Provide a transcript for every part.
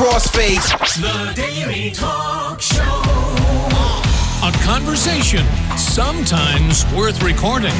crossfades. The Daily Talk Show. A conversation sometimes worth recording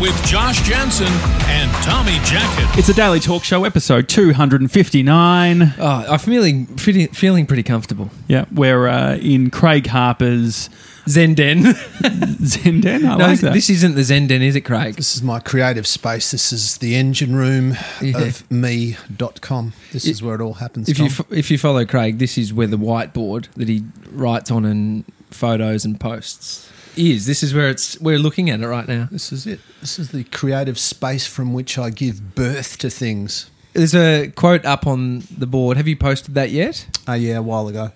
with Josh Janssen and Tommy Jackett. It's a daily talk show episode 259. Oh, I'm feeling feeling, feeling pretty comfortable. Yeah, we're uh, in Craig Harper's Zenden. Zenden. I no, like that. this isn't the Zenden, is it, Craig? This is my creative space. This is the engine room Yeah. of me.com. This is where it all happens. If you Tom. f- if you follow Craig, this is where the whiteboard that he writes on and photos and posts is. This is where it's we're looking at it right now. this is it. This is the creative space from which I give birth to things. There's a quote up on the board. Have you posted that yet? Oh, yeah, a while ago.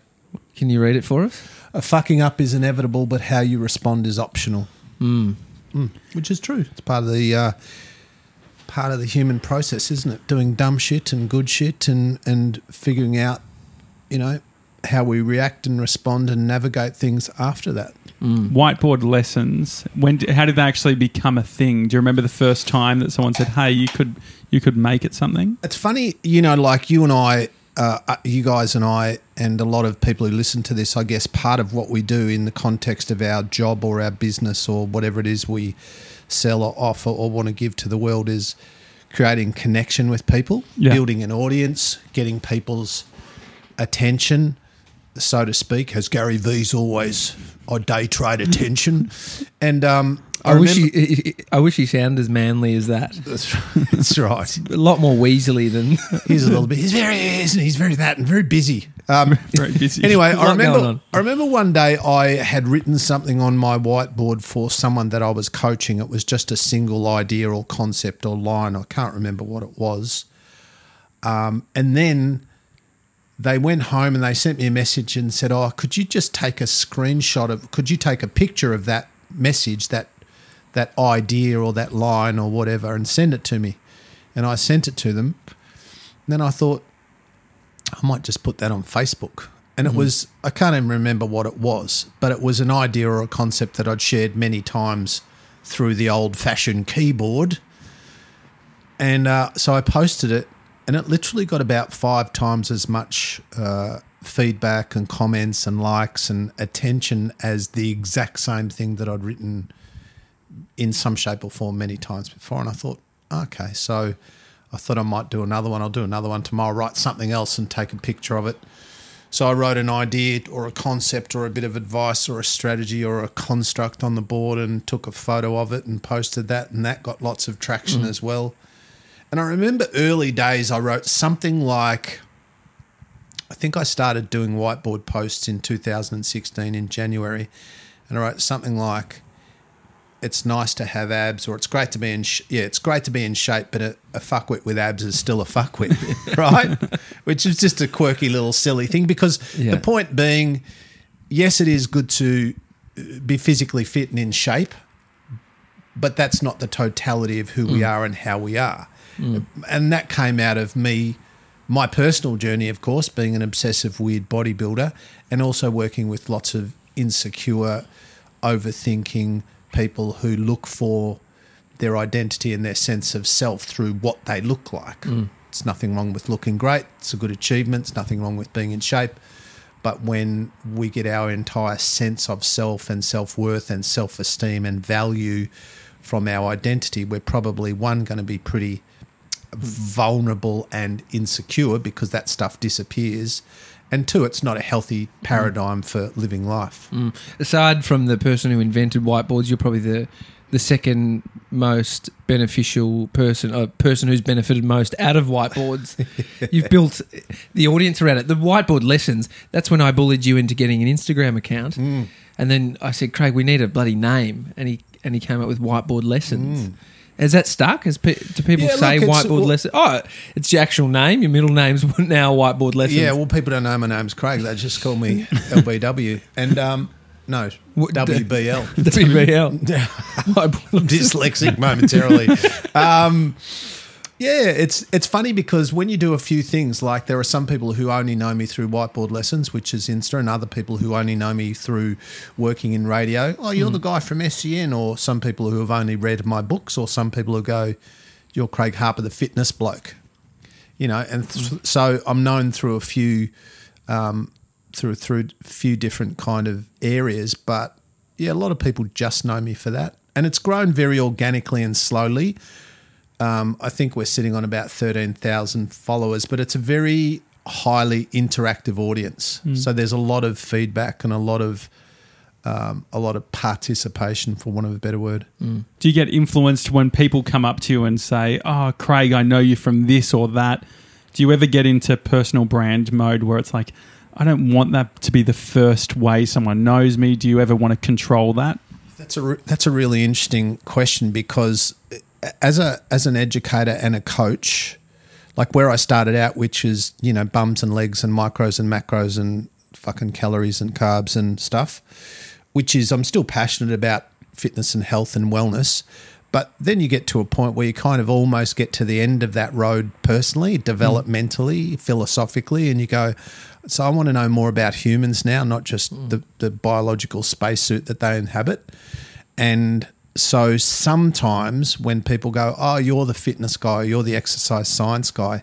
Can you read it for us? A fucking up is inevitable, but how you respond is optional. Mm. Which is true. It's part of the uh, part of the human process, isn't it? Doing dumb shit and good shit, and and figuring out, you know, how we react and respond and navigate things after that. Whiteboard lessons. When? How did they actually become a thing? Do you remember the first time that someone said, "Hey, you could you could make it something"? It's funny, you know, like you and I, uh, uh, you guys and I, and a lot of people who listen to this, I guess part of what we do in the context of our job or our business or whatever it is we sell or offer or want to give to the world is creating connection with people, Yeah. building an audience, getting people's attention, so to speak, as Gary V's always, I day trade attention. And um, I, wish remember- he, I wish he sounded as manly as that. That's, that's right. A lot more weaselly than. He's a little bit. He's very, he? He's very that and very busy. Um, Very busy. anyway, I remember. I remember one day I had written something on my whiteboard for someone that I was coaching. It was just a single idea or concept or line. I can't remember what it was. Um, and then they went home and they sent me a message and said, "Oh, could you just take a screenshot of? Could you take a picture of that message, that that idea or that line or whatever, and send it to me?" And I sent it to them. And then I thought, I might just put that on Facebook. And it was, I can't even remember what it was, but it was an idea or a concept that I'd shared many times through the old fashioned keyboard. And uh, so I posted it, and it literally got about five times as much uh, feedback and comments and likes and attention as the exact same thing that I'd written in some shape or form many times before. And I thought, okay, so I thought I might do another one. I'll do another one tomorrow, write something else and take a picture of it. So I wrote an idea or a concept or a bit of advice or a strategy or a construct on the board and took a photo of it and posted that. And that got lots of traction as well. And I remember early days, I wrote something like, I think I started doing whiteboard posts in 2016 in January. And I wrote something like, it's nice to have abs, or it's great to be in. Sh- yeah, it's great to be in shape, but a, a fuckwit with abs is still a fuckwit, right? Which is just a quirky little silly thing. Because Yeah. the point being, yes, it is good to uh, be physically fit and in shape, but that's not the totality of who we are and how we are. Mm. And that came out of me, my personal journey, of course, being an obsessive, weird bodybuilder, and also working with lots of insecure, overthinking people who look for their identity and their sense of self through what they look like. Mm. It's nothing wrong with looking great, it's a good achievement, it's nothing wrong with being in shape. But when we get our entire sense of self and self worth and self esteem and value from our identity, we're probably one going to be pretty vulnerable and insecure because that stuff disappears. And two, it's not a healthy paradigm for living life. Mm. Aside from the person who invented whiteboards, you're probably the the second most beneficial person, a person who's benefited most out of whiteboards. You've built the audience around it. The whiteboard lessons. That's when I bullied you into getting an Instagram account, mm. and then I said, "Craig, we need a bloody name," and he and he came up with whiteboard lessons. Mm. Has that stuck? Has pe- do people Yeah, say look, it's- whiteboard well- lesson? Oh, it's your actual name. Your middle name's now whiteboard lessons. Yeah, well, people don't know my name's Craig. They just call me LBW. And um, no, What- WBL. WBL. Whiteboard dyslexic momentarily. Um, yeah, it's it's funny because when you do a few things, like there are some people who only know me through whiteboard lessons, which is Insta, and other people who only know me through working in radio. Oh, you're the guy from SCN, or some people who have only read my books, or some people who go, "You're Craig Harper, the fitness bloke." You know, and th- so I'm known through a few um, through through a few different kind of areas. But yeah, a lot of people just know me for that, and it's grown very organically and slowly. Um, I think we're sitting on about thirteen thousand followers, but it's a very highly interactive audience. So there's a lot of feedback and a lot of um, a lot of participation, for want of a better word. Do you get influenced when people come up to you and say, "Oh, Craig, I know you from this or that"? Do you ever get into personal brand mode where it's like, "I don't want that to be the first way someone knows me"? Do you ever want to control that? That's a re- that's a really interesting question because as a as an educator and a coach, like where I started out, which is you know bums and legs and micros and macros and fucking calories and carbs and stuff, which is I'm still passionate about fitness and health and wellness. But then you get to a point where you kind of almost get to the end of that road personally, hmm. developmentally, philosophically, and you go, so I want to know more about humans now, not just hmm. the, the biological spacesuit that they inhabit. And so sometimes when people go, oh, you're the fitness guy, you're the exercise science guy,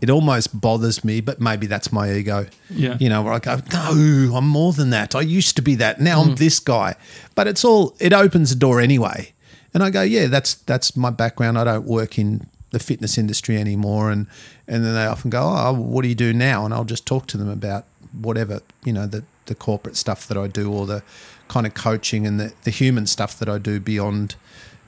it almost bothers me, but maybe that's my ego. Yeah. You know, where I go, no, I'm more than that. I used to be that. Now I'm mm. this guy. But it's all, it opens the door anyway. And I go, yeah, that's that's my background. I don't work in the fitness industry anymore. And and then they often go, oh, what do you do now? And I'll just talk to them about whatever, you know, the, the corporate stuff that I do or the kind of coaching and the, the human stuff that I do beyond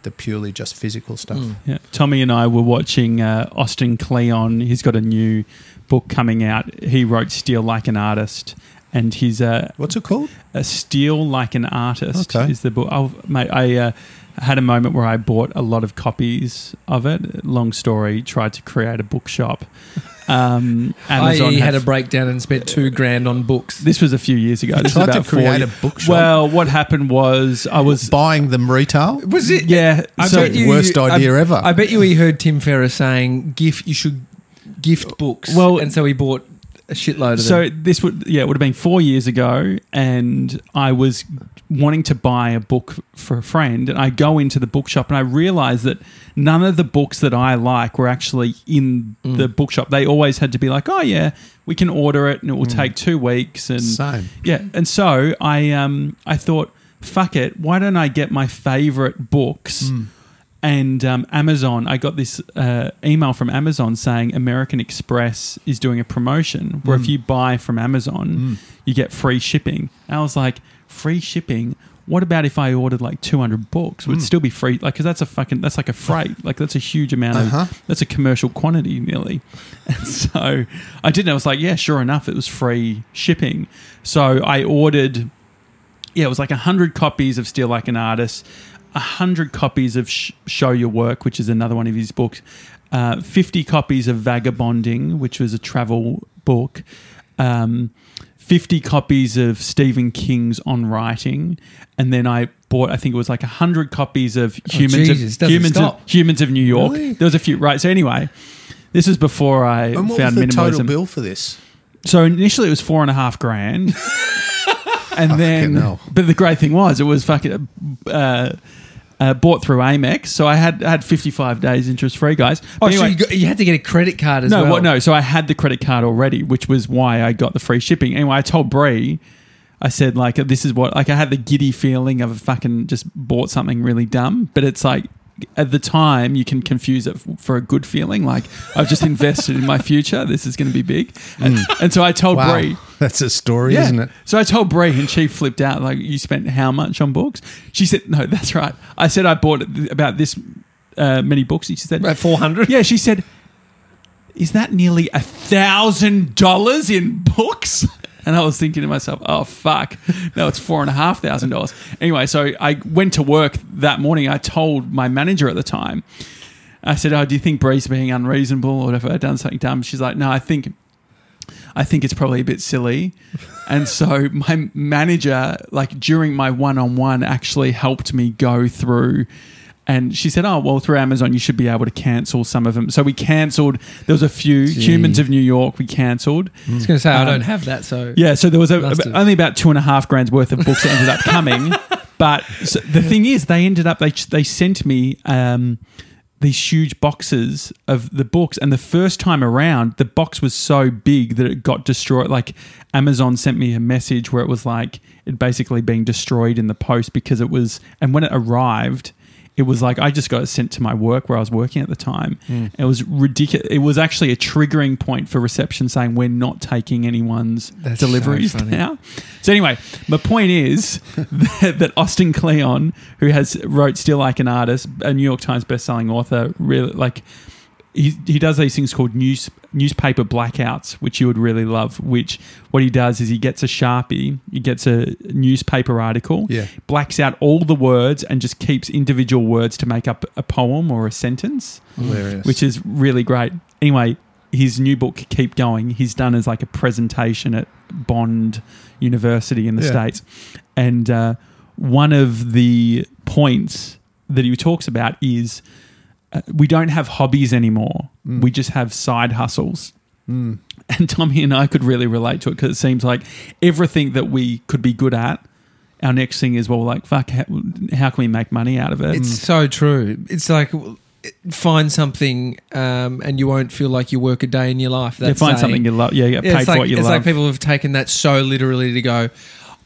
the purely just physical stuff. Yeah. Tommy and I were watching uh, Austin Kleon. He's got a new book coming out. He wrote "Steal Like an Artist," and he's a What's it called? a steal like an artist Okay. is the book. Oh, mate, I uh, had a moment where I bought a lot of copies of it. Long story. Tried to create a bookshop. Um, Amazon I had a breakdown and spent two grand on books. This was a few years ago. This tried to about four create ye- a bookshop? Well, what happened was I was Buying them retail? Was it? yeah. I so bet you, Worst idea I, ever. I bet you he heard Tim Ferriss saying, "Gift, you should gift books." Well- and so he bought a shitload of So them. this would yeah it would have been four years ago, and I was wanting to buy a book for a friend, and I go into the bookshop and I realize that none of the books that I like were actually in Mm. the bookshop. They always had to be like, oh yeah, we can order it, and it will take two weeks, and Mm. Same. yeah, and so I um I thought, fuck it, why don't I get my favourite books? Mm. And um, Amazon, I got this uh, email from Amazon saying American Express is doing a promotion where Mm. if you buy from Amazon, you get free shipping. And I was like, free shipping? What about if I ordered like 200 books? Mm. Would it still be free? Like, because that's a fucking, that's like a freight. Like, that's a huge amount Uh-huh. of, that's a commercial quantity nearly. And so I didn't. I was like, yeah, sure enough, it was free shipping. So I ordered yeah, it was like 100 copies of Steal Like an Artist, 100 copies of Sh- Show Your Work, which is another one of his books, uh, 50 copies of Vagabonding, which was a travel book, um, 50 copies of Stephen King's On Writing, and then I bought, I think it was like 100 copies of Humans, Jesus, of, humans, of, humans of New York. Really? There was a few, right? So anyway, this is before I And what was found the minimalism. total bill for this? So initially it was four and a half grand. and then, hell. but the great thing was it was fucking uh, uh, bought through Amex. So I had had 55 days interest free, guys. Oh, But so you, got, you had to get a credit card as no, well. what, no. So I had the credit card already, which was why I got the free shipping. Anyway, I told Brie, I said like, this is what like I had the giddy feeling of a fucking just bought something really dumb, but it's like. At the time, you can confuse it for a good feeling, like I've just invested in my future. This is going to be big, and, and so I told Wow. Brie, That's a story, isn't it? so I told Brie, and she flipped out. Like, you spent how much on books? She said, "No, that's right." I said I bought about this uh, many books. She said, About 400? Yeah, she said, "Is that nearly a thousand dollars in books?" And I was thinking to myself, "Oh fuck! No, it's four and a half thousand dollars." Anyway, so I went to work that morning. I told my manager at the time. I said, "Oh, do you think Bree's being unreasonable, or have I done something dumb?" She's like, "No, I think." I think it's probably a bit silly. And so my manager, like during my one on one, actually helped me go through. And she said, Oh, well, through Amazon, you should be able to cancel some of them. So we cancelled. There was a few. Humans of New York, we cancelled. I was going to say, I Um, don't have that, so. Yeah, so there was a, have. only about two and a half grand's worth of books that ended up coming. But so the thing is, they ended up they they sent me um, these huge boxes of the books. And the first time around, the box was so big that it got destroyed. Like Amazon sent me a message where it was like it basically being destroyed in the post because it was. And when it arrived, it was like I just got sent to my work where I was working at the time. Hmm. It was ridiculous. It was actually a triggering point for reception saying we're not taking anyone's That's deliveries funny. now. So anyway, my point is that, that Austin Kleon, who has wrote "Steal Like an Artist," a New York Times best-selling author, really like he, he does these things called news newspaper blackouts, which you would really love. Which what he does is he gets a sharpie, he gets a newspaper article, Yeah. blacks out all the words and just keeps individual words to make up a poem or a sentence Hilarious. which is really great. Anyway, his new book, Keep Going, he's done as like a presentation at Bond University in the Yeah. States. And uh, one of the points that he talks about is Uh, we don't have hobbies anymore, mm. we just have side hustles. Mm. And Tommy and I could really relate to it because it seems like everything that we could be good at. Our next thing is well, like fuck. How, how can we make money out of it? It's mm. so true. It's like find something um, and you won't feel like you work a day in your life. Yeah, find saying. something you love. Yeah, get Yeah, paid it's for like, what you it's love. like people have taken that so literally to go.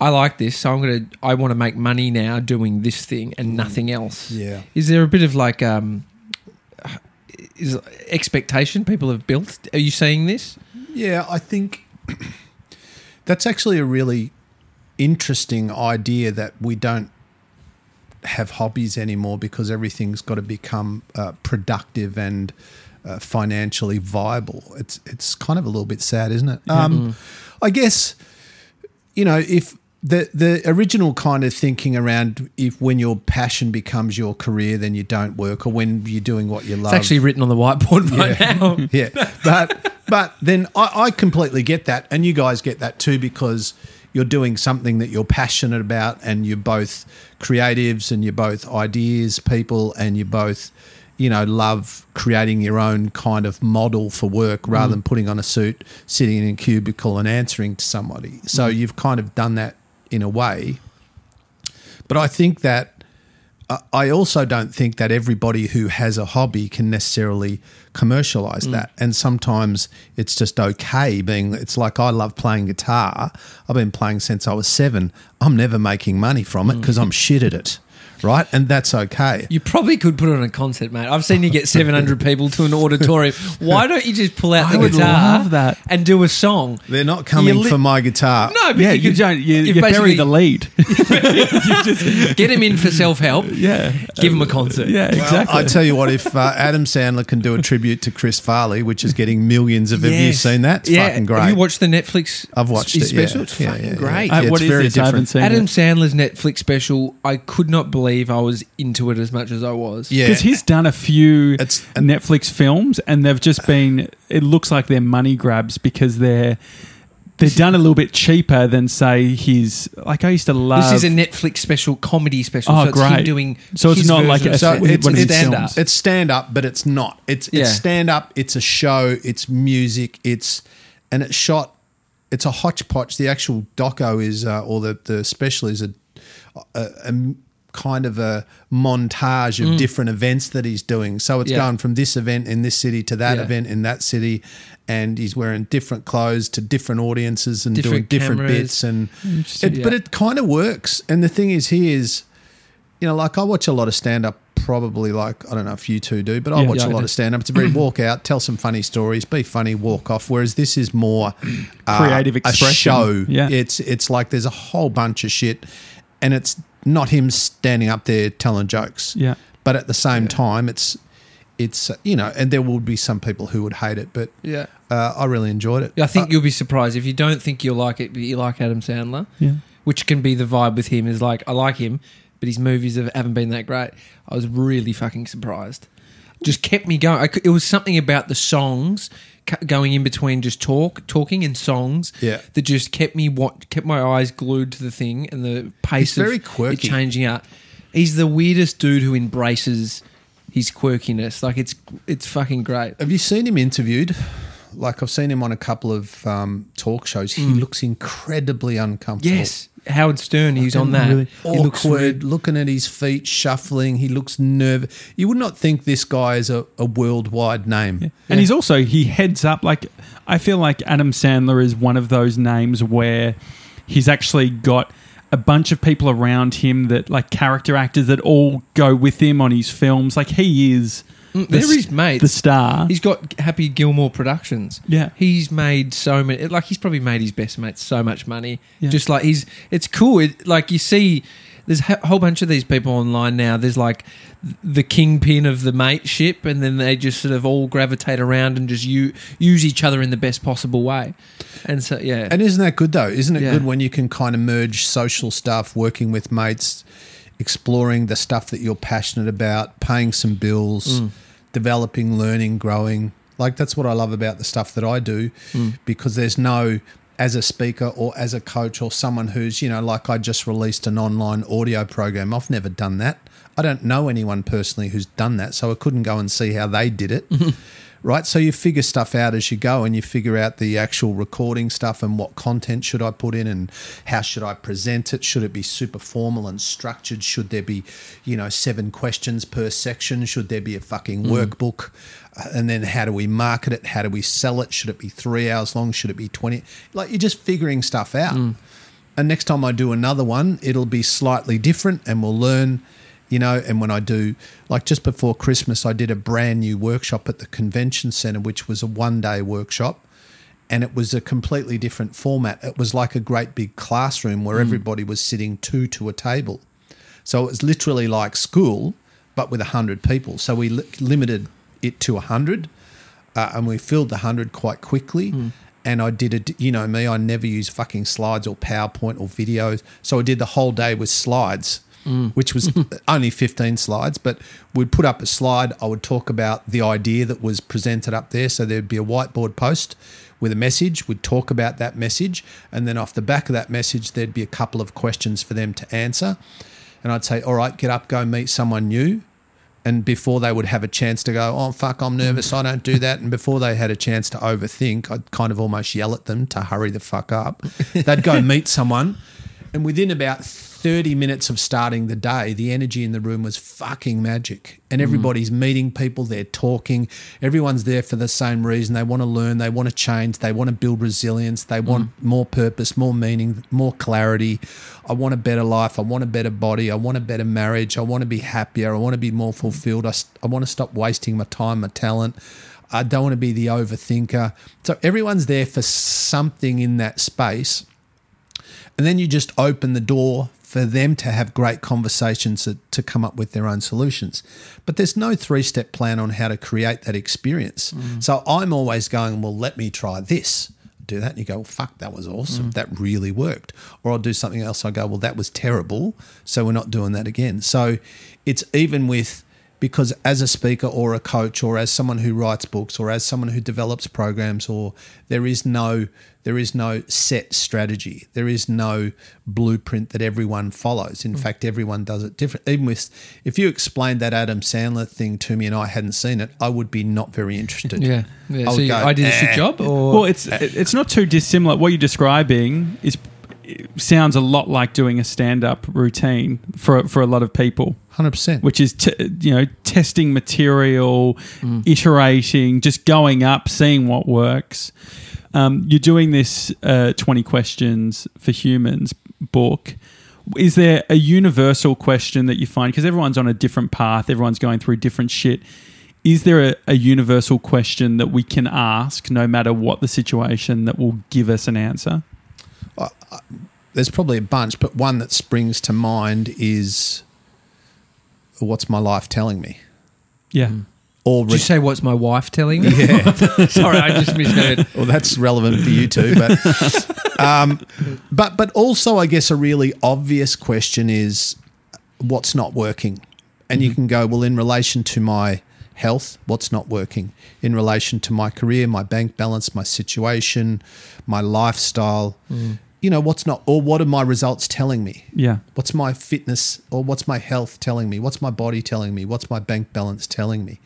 I like this, so I'm gonna. I want to make money now doing this thing and nothing else. Yeah. Is there a bit of like um, is expectation people have built? Are you seeing this? Yeah, I think that's actually a really interesting idea that we don't have hobbies anymore because everything's got to become uh, productive and uh, financially viable. It's it's kind of a little bit sad, isn't it? Um, I guess you know if the the original kind of thinking around if when your passion becomes your career, then you don't work, or when you're doing what you love. It's actually written on the whiteboard right Yeah. now. yeah, but but then I, I completely get that, and you guys get that too because you're doing something that you're passionate about, and you're both creatives, and you're both ideas people, and you're both, you know, love creating your own kind of model for work rather mm. than putting on a suit, sitting in a cubicle, and answering to somebody. So mm. you've kind of done that in a way. But I think that I- I also don't think that everybody who has a hobby can necessarily commercialize mm. that. And sometimes it's just okay being, it's like I love playing guitar. I've been playing since I was seven. I'm never making money from it mm. because I'm shit at it. Right. And that's okay. You probably could put it on a concert, mate. I've seen you get 700 people to an auditorium. Why don't you just pull out the guitar love that. and do a song? They're not coming li- for my guitar. No, but yeah, you, you, don't. You, you bury the lead. Get him in for self help. yeah, Give him a concert. yeah, Well, exactly. I tell you what, if uh, Adam Sandler can do a tribute to Chris Farley, which is getting millions of, have you seen that? It's yeah. fucking great. Have you watched the Netflix? I've watched it, yeah. special. It's Yeah, fucking yeah, yeah. great. Uh, Yeah, what it's is very this? I different. Adam it. Sandler's Netflix special. I could not believe I was into it as much as I was. Yeah. because he's done a few It's- Netflix films, and they've just been. It looks like they're money grabs because they're they're done a little bit cheaper than say his. Like I used to love. This is a Netflix special, comedy special. Oh, so it's him great. doing. So it's not like a- So stand- it's, one of his it's stand films. up. It's stand up, but it's not. It's Yeah. it's stand up. It's a show. It's music. It's and it's shot. It's a hodgepodge. The actual doco is, uh, or the the special is a, a, a m- kind of a montage of different events that he's doing. So it's Mm. Yeah. going from this event in this city to that Yeah. event in that city, and he's wearing different clothes to different audiences and doing Different different cameras. bits. And it, but it kind of works. And the thing is, he is, you know, like I watch a lot of stand up, probably like, I don't know if you two do, but I watch Yeah, a I lot do. of stand up. It's a very walk out, tell some funny stories, be funny, walk off. Whereas this is more uh, Creative a expression. show. Yeah. It's, it's like there's a whole bunch of shit and it's not him standing up there telling jokes. Yeah. But at the same time, it's, it's, you know, and there will be some people who would hate it, but Yeah. uh, I really enjoyed it. I think Uh, you'll be surprised if you don't think you'll like it, but you like Adam Sandler. Yeah. Which can be the vibe with him is like I like him, but his movies have, haven't been that great. I was really fucking surprised. Just kept me going. I it was something about the songs going in between just talk, talking and songs. Yeah. that just kept me what kept my eyes glued to the thing and the pace. He's very of quirky. It changing out. He's the weirdest dude who embraces his quirkiness. Like it's it's fucking great. Have you seen him interviewed? Like I've seen him on a couple of um, talk shows. He looks incredibly uncomfortable. Mm. Yes. Howard Stern, he's on that. Really He looks awkward, weird. looking at his feet, shuffling. He looks nervous. You would not think this guy is a, a worldwide name. And he's also he heads up like I feel like Adam Sandler is one of those names where he's actually got a bunch of people around him that like character actors that all go with him on his films. Like he is the, Mm, They're s- his mates. the star. He's got Happy Gilmore Productions. Yeah. he's made so many. Like he's probably made his best mates so much money. Yeah. Just like he's, it's cool. It, like you see, there's a whole bunch of these people online now. There's like the kingpin of the mateship, and then they just sort of all gravitate around and just u- use each other in the best possible way. And so, yeah, And isn't that good though? Isn't it Yeah. good when you can kind of merge social stuff, working with mates, exploring the stuff that you're passionate about, paying some bills, developing, learning, growing. Like that's what I love about the stuff that I do mm. because there's no as a speaker or as a coach or someone who's, you know, like I just released an online audio program. I've never done that. I don't know anyone personally who's done that, so I couldn't go and see how they did it. right? So you figure stuff out as you go, and you figure out the actual recording stuff and what content should I put in, and how should I present it? Should it be super formal and structured? Should there be, you know, seven questions per section? Should there be a fucking workbook? Uh, And then how do we market it? How do we sell it? Should it be three hours long? Should it be twenty? Like you're just figuring stuff out. And next time I do another one, it'll be slightly different and we'll learn, you know. And when I do, like just before Christmas, I did a brand new workshop at the convention center, which was a one day workshop. And it was a completely different format. It was like a great big classroom where everybody was sitting two to a table. So it was literally like school, but with 100 people. So we li- limited it to 100 uh, and we filled the 100 quite quickly. And I did it, you know me, I never use fucking slides or PowerPoint or videos. So I did the whole day with slides, which was only 15 slides, but we'd put up a slide. I would talk about the idea that was presented up there. So there'd be a whiteboard post with a message. We'd talk about that message. And then off the back of that message, there'd be a couple of questions for them to answer. And I'd say, all right, get up, go meet someone new and before they would have a chance to go, oh fuck, I'm nervous, I don't do that, and before they had a chance to overthink, I'd kind of almost yell at them to hurry the fuck up. They'd go meet someone, and within about 30 minutes of starting the day, the energy in the room was fucking magic. And everybody's meeting people, they're talking, everyone's there for the same reason. They want to learn, they want to change, they want to build resilience, they want more purpose, more meaning, more clarity. I want a better life, I want a better body, I want a better marriage, I want to be happier, I want to be more fulfilled, I, I want to stop wasting my time, my talent. I don't want to be the overthinker. So everyone's there for something in that space. And then you just open the door for them to have great conversations to, to come up with their own solutions. But there's no three step plan on how to create that experience. Mm. So I'm always going, well, let me try this. Do that, and you go, well, fuck, that was awesome. Mm. That really worked. Or I'll do something else. I go, well, that was terrible. So we're not doing that again. So it's even with because as a speaker or a coach or as someone who writes books or as someone who develops programs or there is no there is no set strategy. There is no blueprint that everyone follows. In fact everyone does it different. Even with if you explained that adam sandler thing to me and i hadn't seen it i would be not very interested. Yeah, yeah. I So you, go, I did a shit "Eh." job, or? Well, it's it's not too dissimilar. What you're describing is sounds a lot like doing a stand-up routine for for a lot of people, 100% which is t- you know testing material, iterating, just going up, seeing what works. Um, you're doing this uh, 20 questions for humans book. Is there a universal question that you find because everyone's on a different path, everyone's going through different shit? Is there a, a universal question that we can ask, no matter what the situation, that will give us an answer? there's probably a bunch but one that springs to mind is what's my life telling me Yeah. Or did you say what's my wife telling me? Yeah. Sorry, I just misheard. well, that's relevant for you too. But, um, but but also, I guess a really obvious question is what's not working, and you can go well in relation to my health, what's not working in relation to my career, my bank balance, my situation, my lifestyle. You know what's not, or what are my results telling me? Yeah. What's my fitness or what's my health telling me? What's my body telling me? What's my bank balance telling me?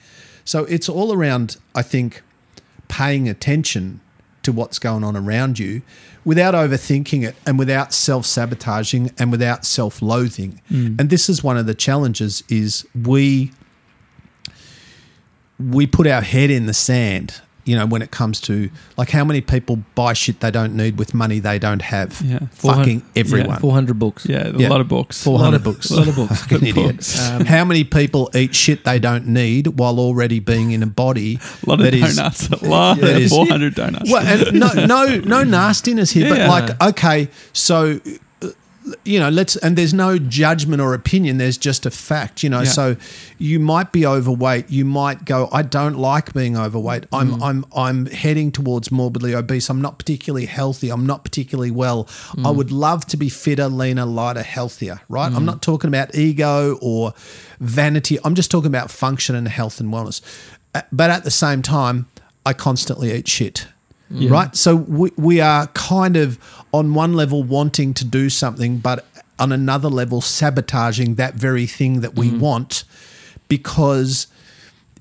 So it's all around, I think, paying attention to what's going on around you without overthinking it and without self-sabotaging and without self-loathing. Mm. And this is one of the challenges is we we put our head in the sand, you know, when it comes to like how many people buy shit they don't need with money they don't have. Yeah. Fucking everyone. Four hundred books. Yeah, a Yeah. lot of books. 400 books. A lot of books. Fucking idiot. Um, How many people eat shit they don't need while already being in a body A lot of that is- donuts. A lot that of 400 donuts. Well, and no, no, no nastiness here, Yeah. but like, okay, so you know, let's and there's no judgment or opinion. There's just a fact, you know. Yeah. So you might be overweight. You might go, I don't like being overweight. I'm, Mm. I'm, I'm heading towards morbidly obese. I'm not particularly healthy. I'm not particularly well. Mm. I would love to be fitter, leaner, lighter, healthier. Right. I'm not talking about ego or vanity. I'm just talking about function and health and wellness. Uh, But at the same time, I constantly eat shit right? So we, we are kind of on one level wanting to do something, but on another level sabotaging that very thing that we mm-hmm. want because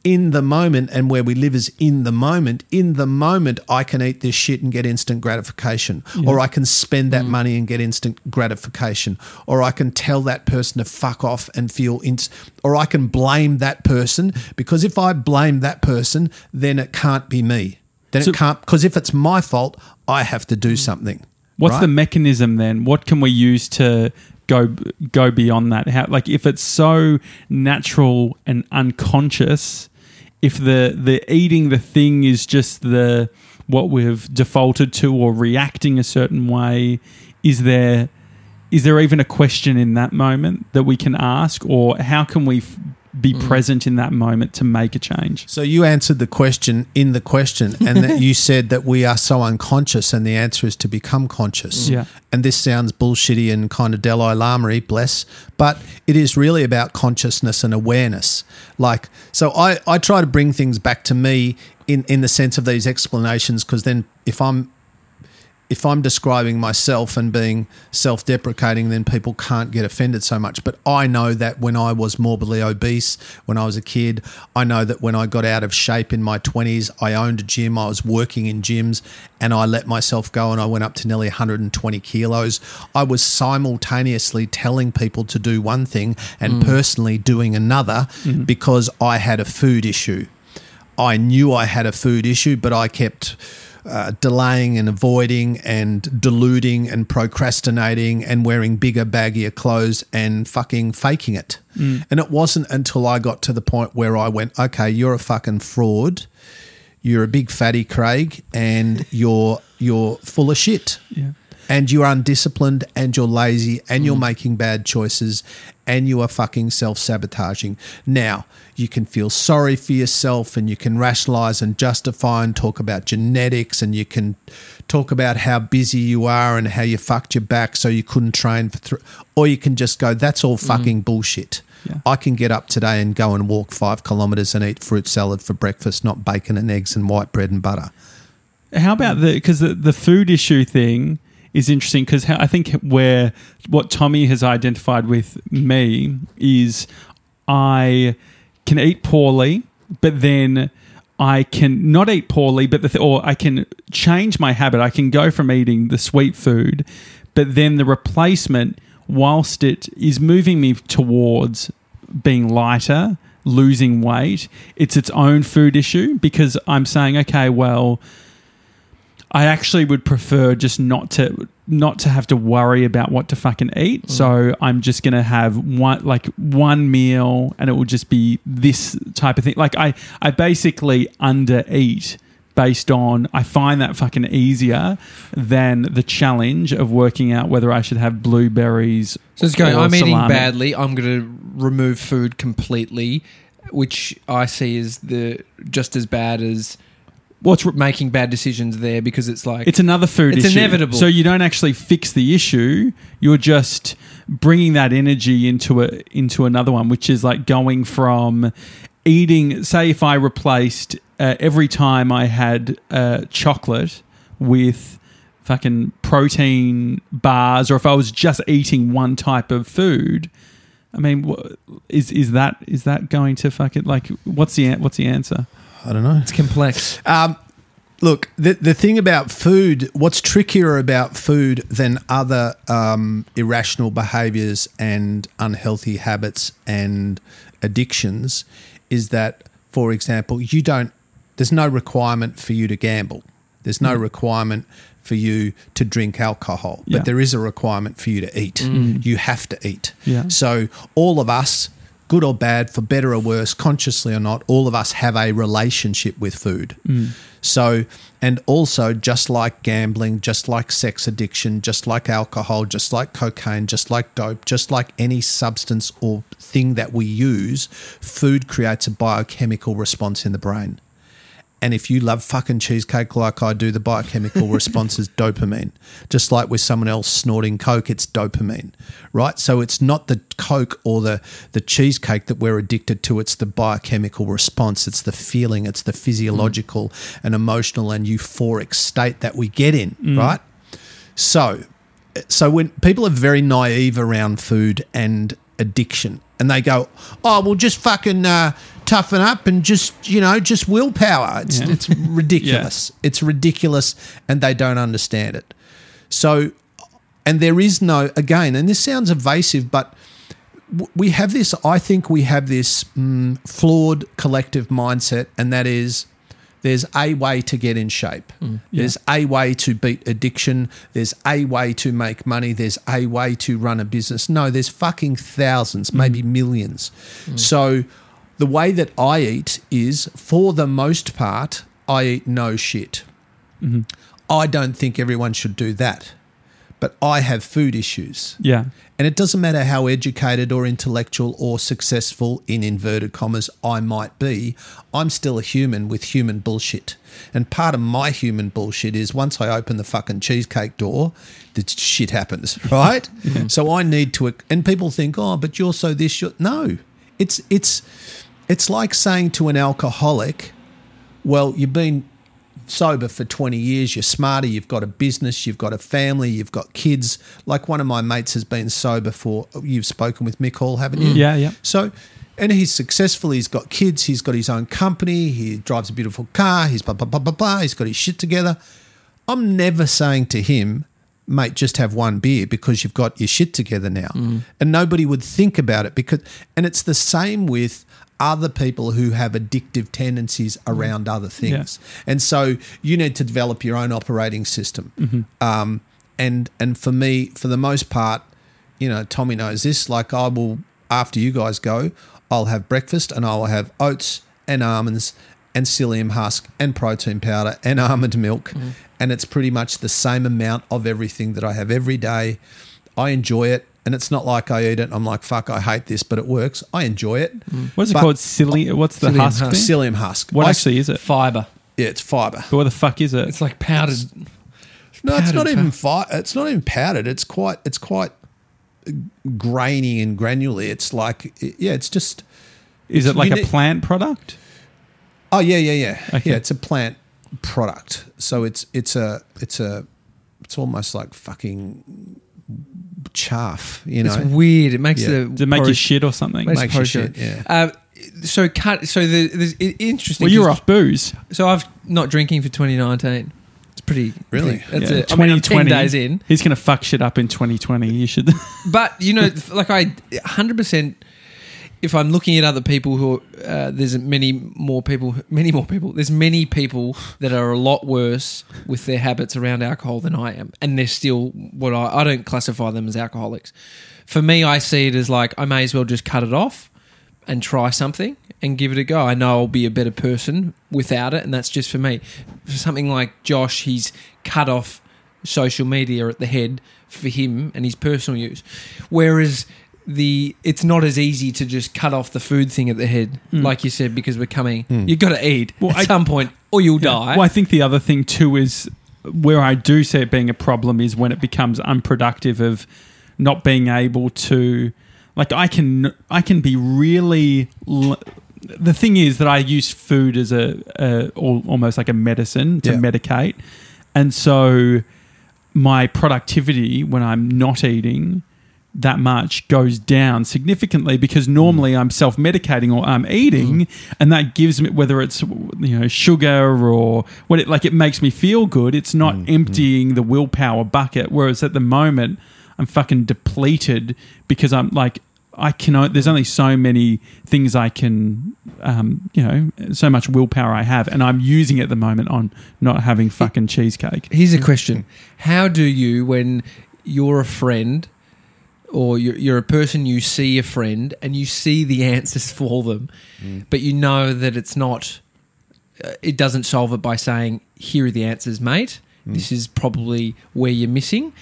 in the moment and where we live is in the moment in the moment i can eat this shit and get instant gratification. Or i can spend that mm. money and get instant gratification. Or i can tell that person to fuck off and feel ins- or i can blame that person because if i blame that person then it can't be me then So- it can't because if it's my fault i have to do something What's right? the mechanism then? What can we use to go go beyond that? How like if it's so natural and unconscious, if the the eating the thing is just the what we've defaulted to or reacting a certain way, is there is there even a question in that moment that we can ask or how can we f- be Mm. present in that moment to make a change? So you answered the question in the question, and that you said that we are so unconscious, and the answer is to become conscious. Yeah. And this sounds bullshitty and kind of Dalai Lama bless, but it is really about consciousness and awareness. Like, so I, I try to bring things back to me in, in the sense of these explanations, because then if I'm if I'm describing myself and being self deprecating, then people can't get offended so much. But I know that when I was morbidly obese, when I was a kid, I know that when I got out of shape in my 20s, I owned a gym, I was working in gyms, and I let myself go and I went up to nearly 120 kilos. I was simultaneously telling people to do one thing and mm. personally doing another mm-hmm. because I had a food issue. I knew I had a food issue, but I kept uh, delaying and avoiding and deluding and procrastinating and wearing bigger, baggier clothes and fucking faking it. And it wasn't until I got to the point where I went, okay, you're a fucking fraud. You're a big fatty Craig and you're you're full of shit. Yeah. And you're undisciplined and you're lazy and you're making bad choices and you are fucking self sabotaging. Now, you can feel sorry for yourself and you can rationalize and justify and talk about genetics and you can talk about how busy you are and how you fucked your back so you couldn't train for three. Or you can just go, that's all fucking bullshit. Yeah. I can get up today and go and walk five kilometers and eat fruit salad for breakfast, not bacon and eggs and white bread and butter. How about the because the, the food issue thing is interesting because I think where what Tommy has identified with me is I can eat poorly, but then I can not eat poorly, but the th- or I can change my habit. I can go from eating the sweet food, but then the replacement, whilst it is moving me towards being lighter, losing weight, it's its own food issue because I'm saying, okay, well. I actually would prefer just not to not to have to worry about what to fucking eat. Mm. So I'm just gonna have one like one meal, and it will just be this type of thing. Like I I basically under eat based on I find that fucking easier than the challenge of working out whether I should have blueberries. So it's going. I'm eating badly. I'm going to remove food completely, which I see as the just as bad as What's making bad decisions there because it's like It's another food It's issue. inevitable. So you don't actually fix the issue. You're just bringing that energy into a into another one, which is like going from eating. Say, if I replaced uh, every time I had uh, chocolate with fucking protein bars, or if I was just eating one type of food. I mean, is is that is that going to fucking like what's the what's the answer? I don't know. it's complex. Um, Look, the, the thing about food, what's trickier about food than other um, irrational behaviors and unhealthy habits and addictions is that, for example, you don't, there's no requirement for you to gamble. There's no requirement for you to drink alcohol, Yeah. but there is a requirement for you to eat. You have to eat. Yeah. So all of us, good or bad, for better or worse, consciously or not, all of us have a relationship with food. Mm. So, and also just like gambling, just like sex addiction, just like alcohol, just like cocaine, just like dope, just like any substance or thing that we use, food creates a biochemical response in the brain. And if you love fucking cheesecake like I do, the biochemical response is dopamine. Just like with someone else snorting coke, it's dopamine, right? So it's not the coke or the the cheesecake that we're addicted to. It's the biochemical response. It's the feeling. It's the physiological and emotional and euphoric state that we get in, right? So, so when people are very naive around food and addiction, and they go, "Oh, well, just fucking uh, toughen up and just you know just willpower." It's Yeah. it's ridiculous. It's ridiculous, and they don't understand it. So, and there is no again, and this sounds evasive, but we have this. I think we have this mm, flawed collective mindset, and that is. There's a way to get in shape. Mm, there's a way to beat addiction. There's a way to make money. There's a way to run a business. No, there's fucking thousands, maybe mm. millions. Mm. So the way that I eat is, for the most part, I eat no shit. Mm-hmm. I don't think everyone should do that. But I have food issues. Yeah. And it doesn't matter how educated or intellectual or successful, in inverted commas, I might be, I'm still a human with human bullshit. And part of my human bullshit is once I open the fucking cheesecake door, the shit happens, right? So I need to, and people think, oh, but you're so this, you're, no. It's, it's, it's like saying to an alcoholic, well, you've been sober for 20 years, you're smarter, you've got a business, you've got a family, you've got kids. Like one of my mates has been sober for, you've spoken with Mick Hall, haven't you? Mm. Yeah, yeah. So, and he's successful, he's got kids, he's got his own company, he drives a beautiful car, he's blah, blah, blah, blah, blah, he's got his shit together. I'm never saying to him, mate, just have one beer because you've got your shit together now. Mm. And nobody would think about it because, and it's the same with other people who have addictive tendencies around other things. And so you need to develop your own operating system. Um, and, and for me, for the most part, you know, Tommy knows this. Like, I will, after you guys go, I'll have breakfast and I will have oats and almonds and psyllium husk and protein powder and almond milk. And it's pretty much the same amount of everything that I have every day. I enjoy it. And it's not like I eat it. I'm like, fuck, I hate this, but it works. I enjoy it. Mm. What's it But- called? Silly. What's the Psyllium husk? husk. Psyllium husk. What I- actually is it? Fiber. Yeah, it's fiber. But what the fuck is it? It's like powdered. No, it's powdered not even fat. fi- It's not even powdered. It's quite. It's quite grainy and granular. It's like yeah. It's just. Is it like you a plant product? Oh yeah, yeah, yeah. Okay. Yeah, it's a plant product. So it's it's a it's a it's almost like fucking chaff. You know. It's weird. It makes Yeah. the Does it make you porridge- shit or something? makes Makes you shit, yeah. Uh, so cut. So the, there's i- interesting. well, you're off booze. So I've not drinking for 2019. It's pretty Really? pretty- that's Yeah. it. I mean, I'm 10 days in. He's going to fuck shit up in 2020. You should. But you know, like I, hundred percent. If I'm looking at other people who, uh, there's many more people, many more people. There's many people that are a lot worse with their habits around alcohol than I am, and they're still what I. I don't classify them as alcoholics. For me, I see it as like I may as well just cut it off and try something and give it a go. I know I'll be a better person without it, and that's just for me. For something like Josh, he's cut off social media at the head for him and his personal use. Whereas the it's not as easy to just cut off the food thing at the head, mm. like you said, because we're coming. Mm. You've got to eat Well, at I- some point, or you'll die. Well, I think the other thing too is where I do see it being a problem is when it becomes unproductive of not being able to like I can I can be really l- the thing is that I use food as a, a almost like a medicine to Yeah. medicate and so my productivity when I'm not eating that much goes down significantly because normally I'm self medicating or I'm eating, and that gives me whether it's you know sugar or what it like it makes me feel good. It's not emptying the willpower bucket. Whereas at the moment, I'm fucking depleted because I'm like. I can. There's only so many things I can, um, you know, so much willpower I have, and I'm using it at the moment on not having fucking cheesecake. Here's a question: How do you, when you're a friend, or you're, you're a person, you see a friend and you see the answers for them, but you know that it's not, uh, it doesn't solve it by saying, "Here are the answers, mate. This is probably where you're missing."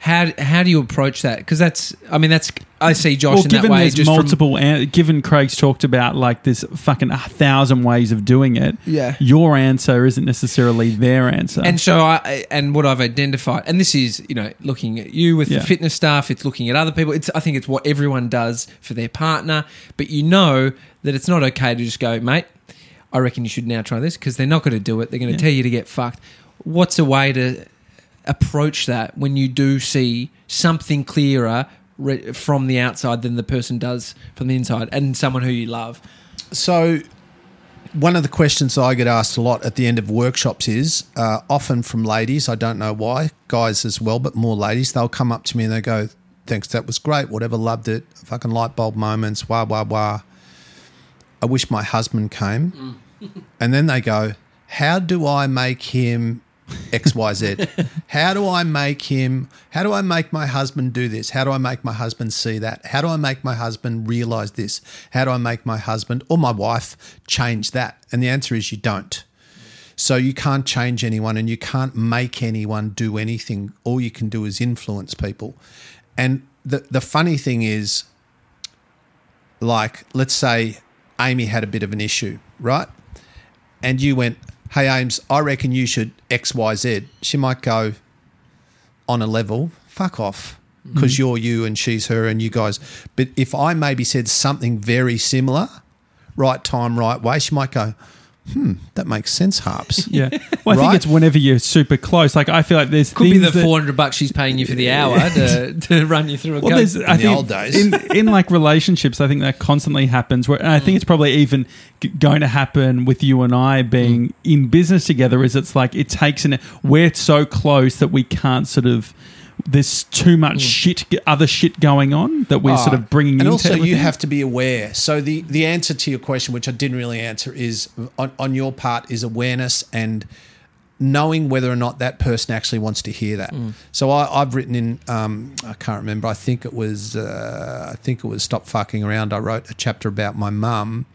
How how do you approach that? Because that's, I mean, that's I see Josh well, in given that way. there's just from- an- given Craig's talked about like there's fucking a thousand ways of doing it. Yeah. your answer isn't necessarily their answer. And so I and what I've identified, and this is you know looking at you with Yeah. the fitness stuff. It's looking at other people. It's I think it's what everyone does for their partner. But you know that it's not okay to just go, mate. I reckon you should now try this because they're not going to do it. They're going to Yeah. tell you to get fucked. What's a way to approach that when you do see something clearer re- from the outside than the person does from the inside, and someone who you love? So, one of the questions I get asked a lot at the end of workshops is uh, often from ladies. I don't know why, guys as well, but more ladies. They'll come up to me and they go, "Thanks, that was great. Whatever, loved it. Fucking light bulb moments. Wah wah wah. I wish my husband came." and then they go, "How do I make him?" XYZ. How do I make him? How do I make my husband do this? How do I make my husband see that? How do I make my husband realize this? How do I make my husband or my wife change that? And the answer is you don't. So you can't change anyone and you can't make anyone do anything. All you can do is influence people. And the the funny thing is like let's say Amy had a bit of an issue, right? And you went, "Hey Ames, I reckon you should XYZ." She might go on a level, "Fuck off." Mm-hmm. Because you're you and she's her and you guys. But if I maybe said something very similar, right time, right way, she might go, hmm, that makes sense, Harps. yeah, well, I think it's whenever you're super close. Like I feel like there's Could be things the that- four hundred bucks she's paying you for the hour to, to run you through a Well, coach. there's, I the think old days. in in like relationships, I think that constantly happens. Where and I think it's probably even g- going to happen with you and I being in business together. Is it's like it takes an we're so close that we can't sort of. There's too much shit, other shit going on that we're sort of bringing Ah, and into also you have to be aware. So the the answer to your question which i didn't really answer is on, on your part is awareness and knowing whether or not that person actually wants to hear that. So I, i've written in um, i can't remember i think it was uh, i think it was stop fucking around. I wrote a chapter about my mum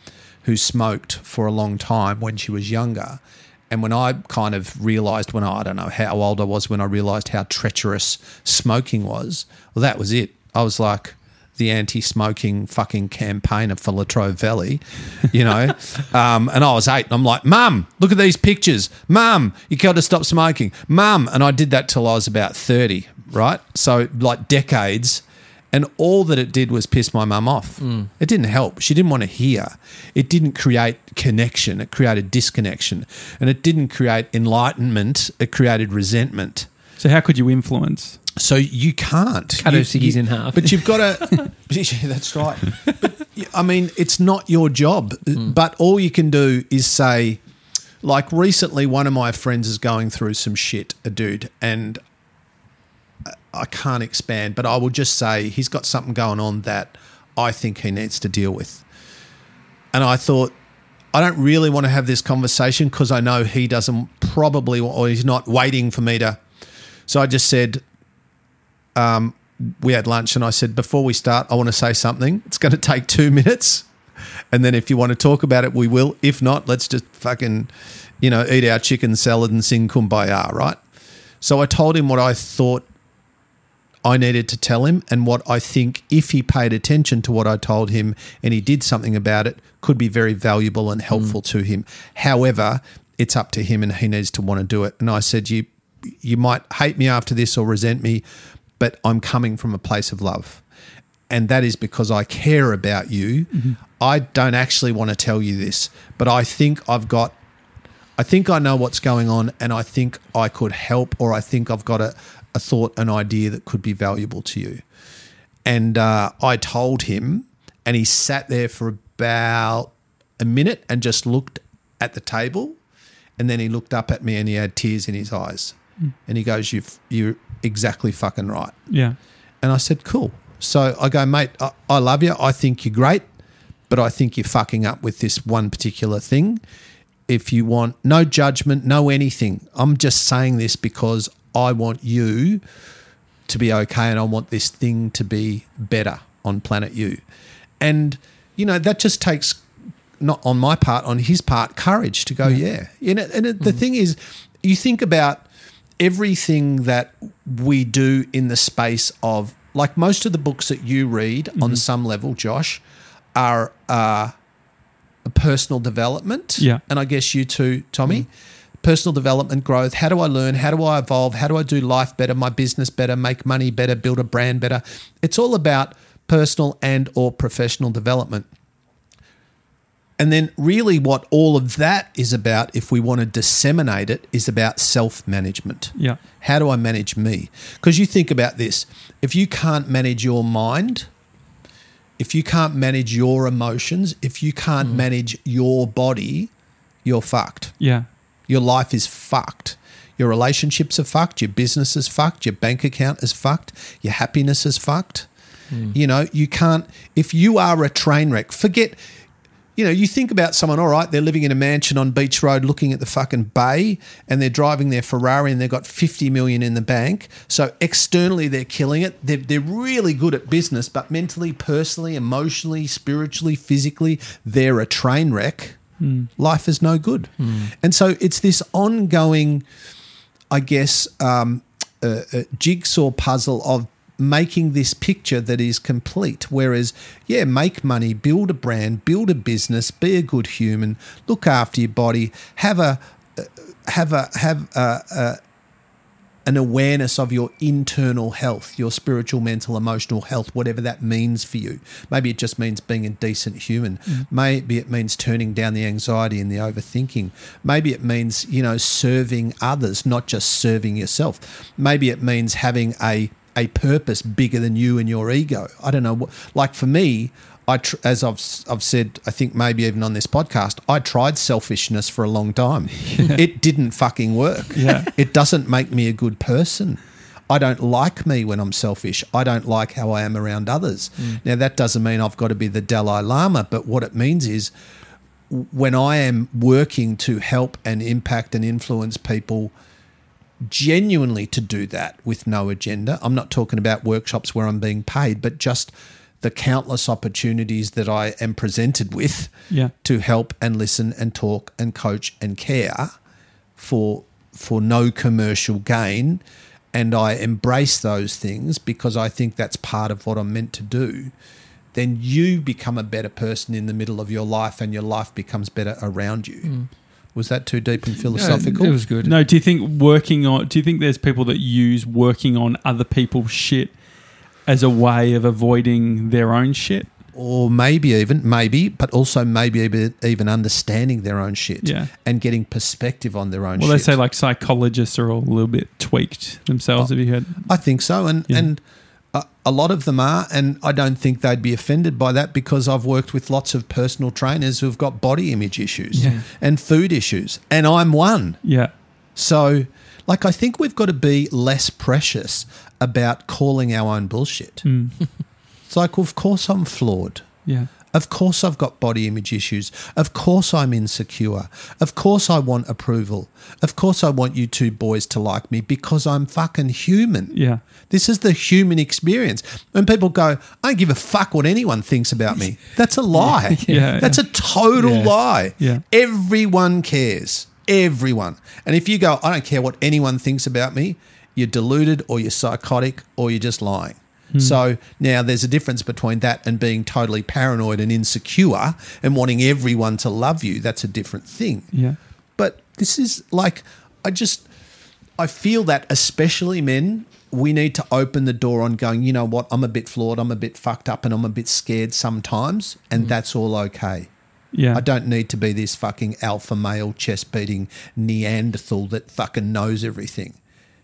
who smoked for a long time when she was younger and when I kind of realised when I, I don't know how old I was when I realised how treacherous smoking was, well, that was it. I was like the anti-smoking fucking campaigner for Latrobe Valley, you know. um, and I was eight, and I'm like, "Mum, look at these pictures. Mum, you got to stop smoking. Mum," and I did that till I was about thirty, right? So like decades. And all that it did was piss my mum off. Mm. It didn't help. She didn't want to hear. It didn't create connection. It created disconnection. And it didn't create enlightenment. It created resentment. so how could you influence? So you can't Cut You- her ciggies in half. But you've got to. that's right. But y- I mean, it's not your job. Mm. But all you can do is say, like recently, one of my friends is going through some shit, a dude, and I- can't expand, but I will just say he's got something going on that I think he needs to deal with. And I thought, I don't really want to have this conversation because I know he doesn't probably, or he's not waiting for me to. So I just said, um, we had lunch and I said, before we start, I want to say something. It's going to take two minutes. And then if you want to talk about it, we will. If not, let's just fucking, you know, eat our chicken salad and sing kumbaya, right? So I told him what I thought I needed to tell him and what I think, if he paid attention to what I told him and he did something about it, could be very valuable and helpful mm. to him. However, it's up to him and he needs to want to do it. And I said, You you might hate me after this or resent me, but I'm coming from a place of love. And that is because I care about you. Mm-hmm. I don't actually want to tell you this, but I think I've got I think I know what's going on and I think I could help or I think I've got a, a thought, an idea that could be valuable to you. And uh, I told him, and he sat there for about a minute and just looked at the table. And then he looked up at me and he had tears in his eyes. And he goes, You've, You're exactly fucking right. Yeah. And I said, cool. So I go, mate, I, I love you. I think you're great, but I think you're fucking up with this one particular thing. If you want no judgment, no anything, I'm just saying this because I want you to be okay and I want this thing to be better on planet you. And, you know, that just takes not on my part, on his part, courage to go, yeah. You know, and it, the thing is, you think about everything that we do in the space of, like most of the books that you read on some level, Josh, are uh, personal development. Yeah. And I guess you too, Tommy. Personal development, growth. How do I learn? How do I evolve? How do I do life better, my business better, make money better, build a brand better? It's all about personal and or professional development. And then, really, what all of that is about, if we want to disseminate it, is about self management. Yeah. How do I manage me? Because you think about this if you can't manage your mind, if you can't manage your emotions, if you can't mm. manage your body, you're fucked. Yeah. Your life is fucked. Your relationships are fucked. Your business is fucked. Your bank account is fucked. Your happiness is fucked. Hmm. You know, you can't, if you are a train wreck, forget, you know, you think about someone, all right, they're living in a mansion on Beach Road looking at the fucking bay and they're driving their Ferrari and they've got 50 million in the bank. So externally, they're killing it. They're, they're really good at business, but mentally, personally, emotionally, spiritually, physically, they're a train wreck. Life is no good. And so it's this ongoing, I guess, um, uh, uh, jigsaw puzzle of making this picture that is complete. Whereas, yeah, make money, build a brand, build a business, be a good human, look after your body, have a uh, have a have a, a an awareness of your internal health, your spiritual, mental, emotional health, whatever that means for you. Maybe it just means being a decent human. Mm. Maybe it means turning down the anxiety and the overthinking. Maybe it means, you know, serving others, not just serving yourself. Maybe it means having a a purpose bigger than you and your ego. I don't know. Like for me, I tr- as I've I've said, I think maybe even on this podcast, I tried selfishness for a long time. It didn't fucking work. Yeah. It doesn't make me a good person. I don't like me when I'm selfish. I don't like how I am around others. Mm. Now that doesn't mean I've got to be the Dalai Lama, but what it means is when I am working to help and impact and influence people genuinely to do that with no agenda. I'm not talking about workshops where I'm being paid, but just the countless opportunities that I am presented with Yeah. to help and listen and talk and coach and care for for no commercial gain and I embrace those things because I think that's part of what I'm meant to do then you become a better person in the middle of your life and your life becomes better around you. Mm. Was that too deep and philosophical? it was good. No, do you think working on? Do you think there's people that use working on other people's shit as a way of avoiding their own shit? or maybe even maybe, but also maybe even, understanding their own shit Yeah. and getting perspective on their own. Well, shit. they say like psychologists are all a little bit tweaked themselves. Oh. Have you heard? I think so, and Yeah. and a, a lot of them are, and I don't think they'd be offended by that because I've worked with lots of personal trainers who've got body image issues Yeah. and food issues, and I'm one. Yeah, So, like, I think we've got to be less precious about calling our own bullshit. Hmm. it's like, well, of course, I'm flawed. yeah, Of course, I've got body image issues. Of course, I'm insecure. Of course, I want approval. Of course, I want you two boys to like me because I'm fucking human. yeah, This is the human experience. When people go, I don't give a fuck what anyone thinks about me, that's a lie. Yeah, that's yeah. a total Yeah. lie. Yeah. Everyone cares. Everyone. And if you go, I don't care what anyone thinks about me, you're deluded or you're psychotic or you're just lying. Hmm. So now there's a difference between that and being totally paranoid and insecure and wanting everyone to love you. That's a different thing. yeah, But this is like, I just, I feel that especially men, we need to open the door on going, you know what, I'm a bit flawed, I'm a bit fucked up, and I'm a bit scared sometimes, and that's all okay. yeah. I don't need to be this fucking alpha male chest beating Neanderthal that fucking knows everything.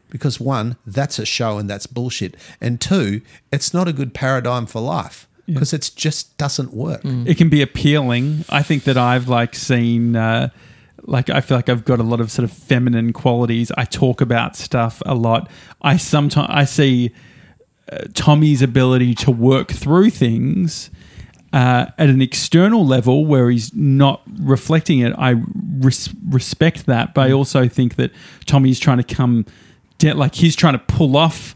Because one, that's a show and that's bullshit. And two, it's not a good paradigm for life because it just doesn't work. it can be appealing. I think that I've like seen, uh, like I feel like I've got a lot of sort of feminine qualities. I talk about stuff a lot. I sometimes I see uh, Tommy's ability to work through things uh, at an external level where he's not reflecting it. I res- respect that, but I also think that Tommy's trying to come, like he's trying to pull off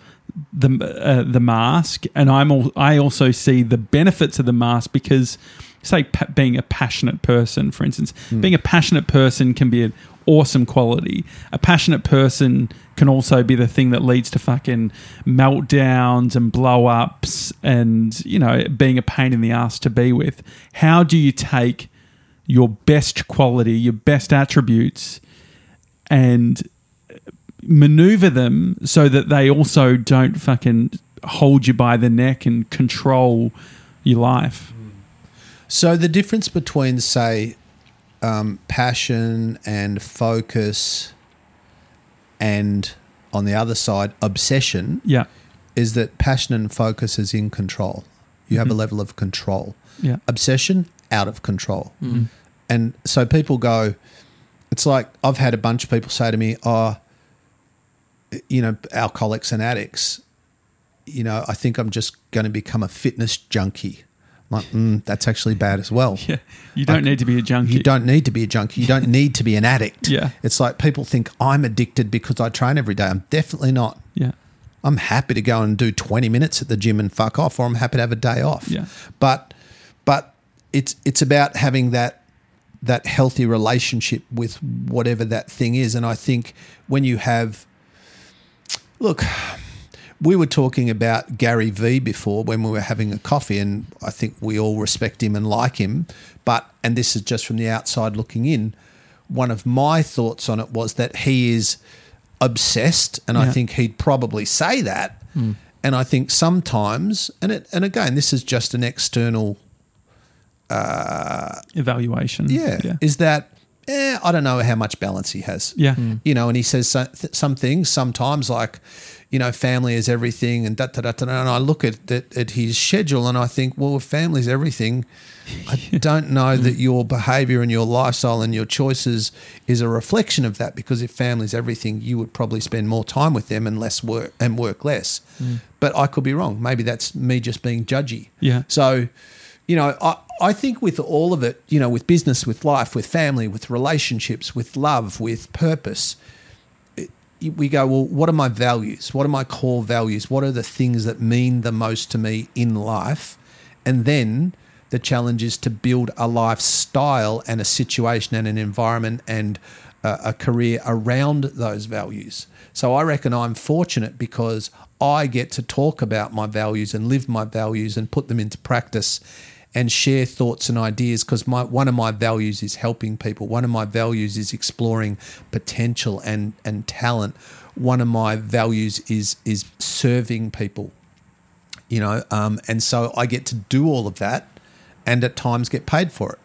the uh, the mask, and I'm all, I also see the benefits of the mask because, say, pa- being a passionate person, for instance, being a passionate person can be an awesome quality. A passionate person can also be the thing that leads to fucking meltdowns and blow ups, and you know, being a pain in the ass to be with. How do you take your best quality, your best attributes, and maneuver them so that they also don't fucking hold you by the neck and control your life. So the difference between, say, um, passion and focus, and on the other side, obsession, Yeah. is that passion and focus is in control. You have a level of control. Yeah. Obsession, out of control. And so people go, it's like I've had a bunch of people say to me, oh, you know, alcoholics and addicts, you know, I think I'm just going to become a fitness junkie. I'm like, mm, that's actually bad as well. Yeah. You don't need to be a junkie. You don't need to be a junkie. You don't need to be an addict. Yeah. It's like people think I'm addicted because I train every day. I'm definitely not. Yeah. I'm happy to go and do 20 minutes at the gym and fuck off, or I'm happy to have a day off. Yeah. But but it's it's about having that that healthy relationship with whatever that thing is. And I think when you have look, we were talking about Gary Vee before when we were having a coffee, and I think we all respect him and like him. But, and this is just from the outside looking in, one of my thoughts on it was that he is obsessed, and I think he'd probably say that. Hmm. And I think sometimes, and it, and again, this is just an external uh, Evaluation. yeah, Yeah. is that eh, I don't know how much balance he has. Yeah. Hmm. You know, and he says so, th- some things sometimes like, you know, family is everything and da da da da. da, And I look at, at at his schedule and I think, well, if family is everything, I don't know hmm. that your behaviour and your lifestyle and your choices is a reflection of that. Because if family is everything, you would probably spend more time with them and less work and work less. Hmm. But I could be wrong. Maybe that's me just being judgy. Yeah. So, you know, I, I think with all of it, you know, with business, with life, with family, with relationships, with love, with purpose, it, we go, well, what are my values? What are my core values? What are the things that mean the most to me in life? And then the challenge is to build a lifestyle and a situation and an environment and a, a career around those values. So I reckon I'm fortunate because I get to talk about my values and live my values and put them into practice and share thoughts and ideas because my one of my values is helping people. One of my values is exploring potential and and talent. One of my values is is serving people. You know, um, and so I get to do all of that, and at times get paid for it.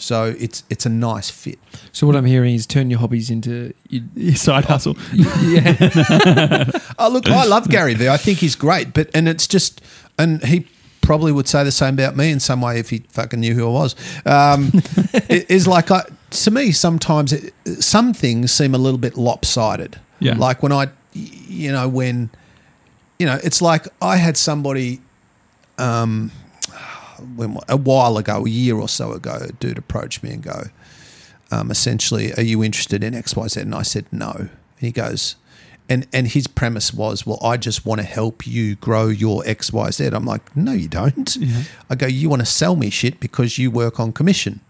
So it's it's a nice fit. So what I'm hearing is turn your hobbies into you, Your side hustle. yeah. Oh, look, I love Gary Vee. I think he's great, but and it's just, and he probably would say the same about me in some way if he fucking knew who I was. Um, is like I, to me, sometimes it, some things seem a little bit lopsided. Yeah. Like when I, you know, when, you know, it's like I had somebody, um, when a while ago, a year or so ago, a dude approached me and go, um, essentially, are you interested in X, Y, Z? And I said no. And he goes, and and his premise was, well, I just want to help you grow your X, Y, Z. I'm like, no, you don't. I go, you want to sell me shit because you work on commission.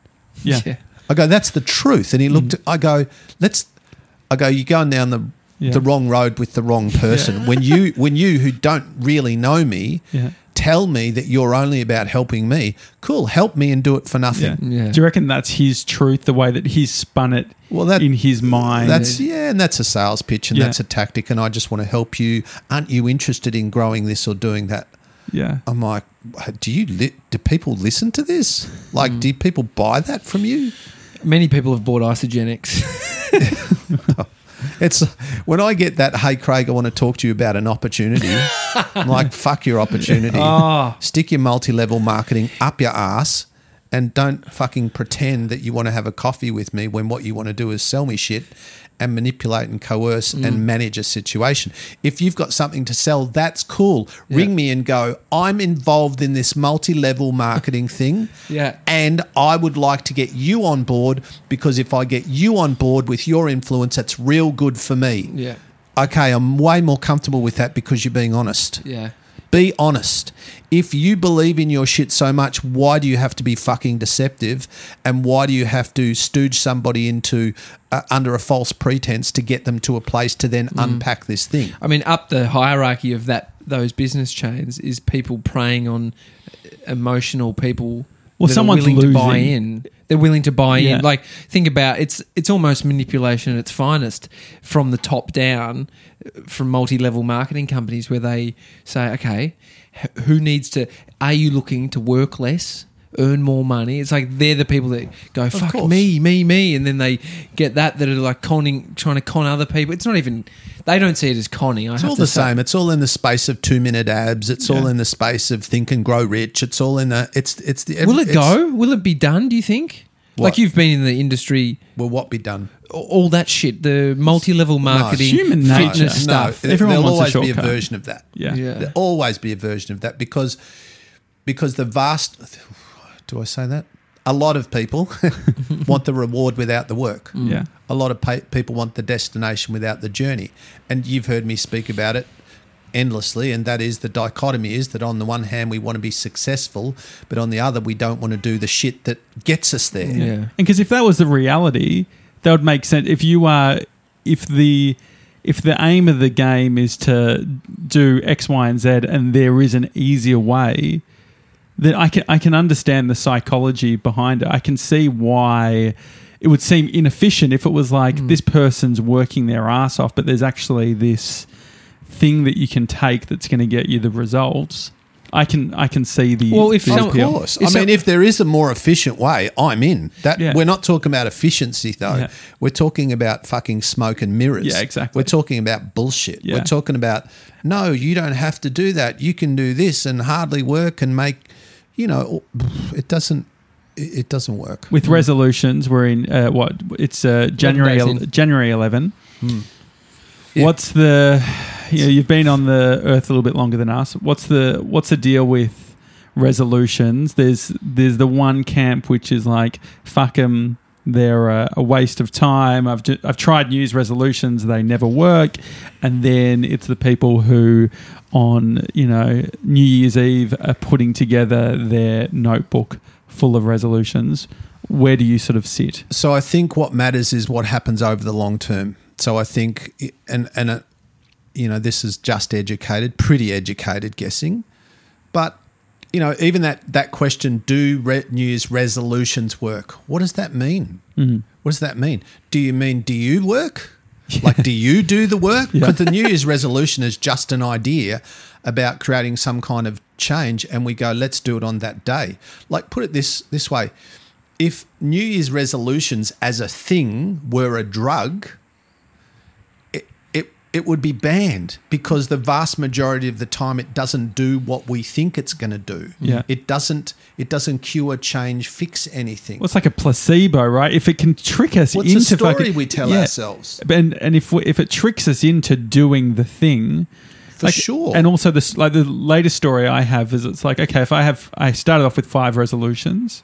Yeah. Yeah. I go, that's the truth. And he looked. Mm. I go, let's. I go, you're going down the Yeah. the wrong road with the wrong person. When you when you who don't really know me. Yeah. Tell me that you're only about helping me. Cool, help me and do it for nothing. Yeah. Yeah. Do you reckon that's his truth, the way that he's spun it Well, that- in his mind? That's yeah, and that's a sales pitch, and Yeah. that's a tactic, and I just want to help you. Aren't you interested in growing this or doing that? yeah. I'm like, do you li- do people listen to this? Like, mm. do people buy that from you? Many people have bought Isagenix. It's when I get that, hey Craig, I want to talk to you about an opportunity. I'm like, fuck your opportunity. Oh. Stick your multi-level marketing up your ass and don't fucking pretend that you want to have a coffee with me when what you want to do is sell me shit and manipulate and coerce Mm. and manage a situation. If you've got something to sell, that's cool. Ring me and go, I'm involved in this multi-level marketing thing. Yeah. And I would like to get you on board because if I get you on board with your influence, that's real good for me. Yeah. Okay, I'm way more comfortable with that because you're being honest. Yeah. Be honest. If you believe in your shit so much, why do you have to be fucking deceptive? And why do you have to stooge somebody into uh, under a false pretense to get them to a place to then Mm. unpack this thing? I mean, up the hierarchy of that those business chains is people preying on emotional people. Well, that are someone's willing to buy in. They're willing to buy Yeah. in. Like, think about it's it's almost manipulation at its finest from the top down, from multi level marketing companies where they say, okay, who needs to? Are you looking to work less? Earn more money. It's like they're the people that go fuck course. me, me, me, and then they get that that are like conning, trying to con other people. It's not even they don't see it as conning. I It's have all the say. same. It's all in the space of two minute abs. It's all in the space of think and grow rich. It's all in the. It's it's the. Will it go? Will it be done? Do you think? What? Like you've been in the industry, Will what be done? all that shit, the multi-level marketing, human fitness nature. stuff. No, Everyone there'll wants a always be a version of that. Yeah. Yeah. There'll always be a version of that because because the vast. Do I say that? A lot of people want the reward without the work. Mm. Yeah. A lot of pa- people want the destination without the journey, and you've heard me speak about it endlessly and that is the dichotomy is that on the one hand we want to be successful but on the other we don't want to do the shit that gets us there Yeah. And because if that was the reality, that would make sense. If you are, if the if the aim of the game is to do X, Y, and Z, and there is an easier way, then I can I can understand the psychology behind it. I can see why it would seem inefficient if it was like Hmm. this person's working their ass off, but there's actually this thing that you can take that's going to get you the results. I can I can see the Well, if the some- Of course. Is I mean, that- if there is a more efficient way, I'm in. That Yeah. we're not talking about efficiency though. Yeah. We're talking about fucking smoke and mirrors. Yeah, exactly. We're talking about bullshit. Yeah. We're talking about no, you don't have to do that. You can do this and hardly work and make. You know, it doesn't. It it doesn't work. with resolutions we're in uh, what it's uh, january el- january 11 Yeah. what's the you know, you've been on the earth a little bit longer than us what's the what's the deal with resolutions there's there's the one camp which is like fuck them. they're a, a waste of time I've, ju- I've tried New Year's resolutions they never work and then it's the people who on you know New Year's Eve are putting together their notebook full of resolutions where do you sort of sit So I think what matters is what happens over the long term. So I think, and and uh, you know, this is just educated, pretty educated guessing, but you know, even that that question, do re- New Year's resolutions work? What does that mean? What does that mean? Do you mean do you work? Like, do you do the work? Because the New Year's resolution is just an idea about creating some kind of change, and we go, let's do it on that day. Like, put it this this way: if New Year's resolutions as a thing were a drug, it, would be banned because the vast majority of the time it doesn't do what we think it's going to do. Yeah. It doesn't it doesn't cure, change, fix anything. Well, it's like a placebo, right? If it can trick us What's the into story fucking, we tell Yeah. ourselves? and and if we, if it tricks us into doing the thing, For sure. And also, this like the latest story I have is it's like okay, if I have I started off with five resolutions,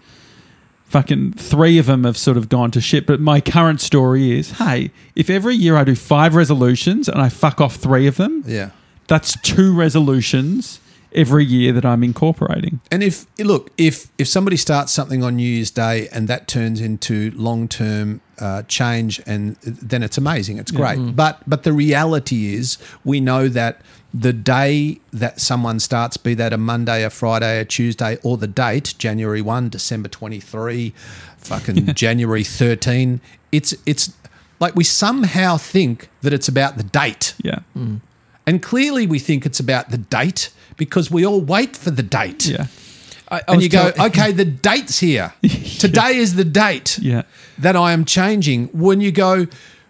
fucking three of them have sort of gone to shit. But my current story is, hey, if every year I do five resolutions and I fuck off three of them, Yeah. that's two resolutions every year that I'm incorporating. And if look, if if somebody starts something on New Year's Day and that turns into long term uh, change, and then it's amazing, it's great. But but the reality is, we know that the day that someone starts, be that a Monday, a Friday, a Tuesday, or the date January one, December twenty three, fucking January thirteen, it's it's like we somehow think that it's about the date. Yeah, hmm. And clearly, we think it's about the date because we all wait for the date. yeah, I, I And you go, tell- okay, the date's here. Today is the date yeah. that I am changing. When you go,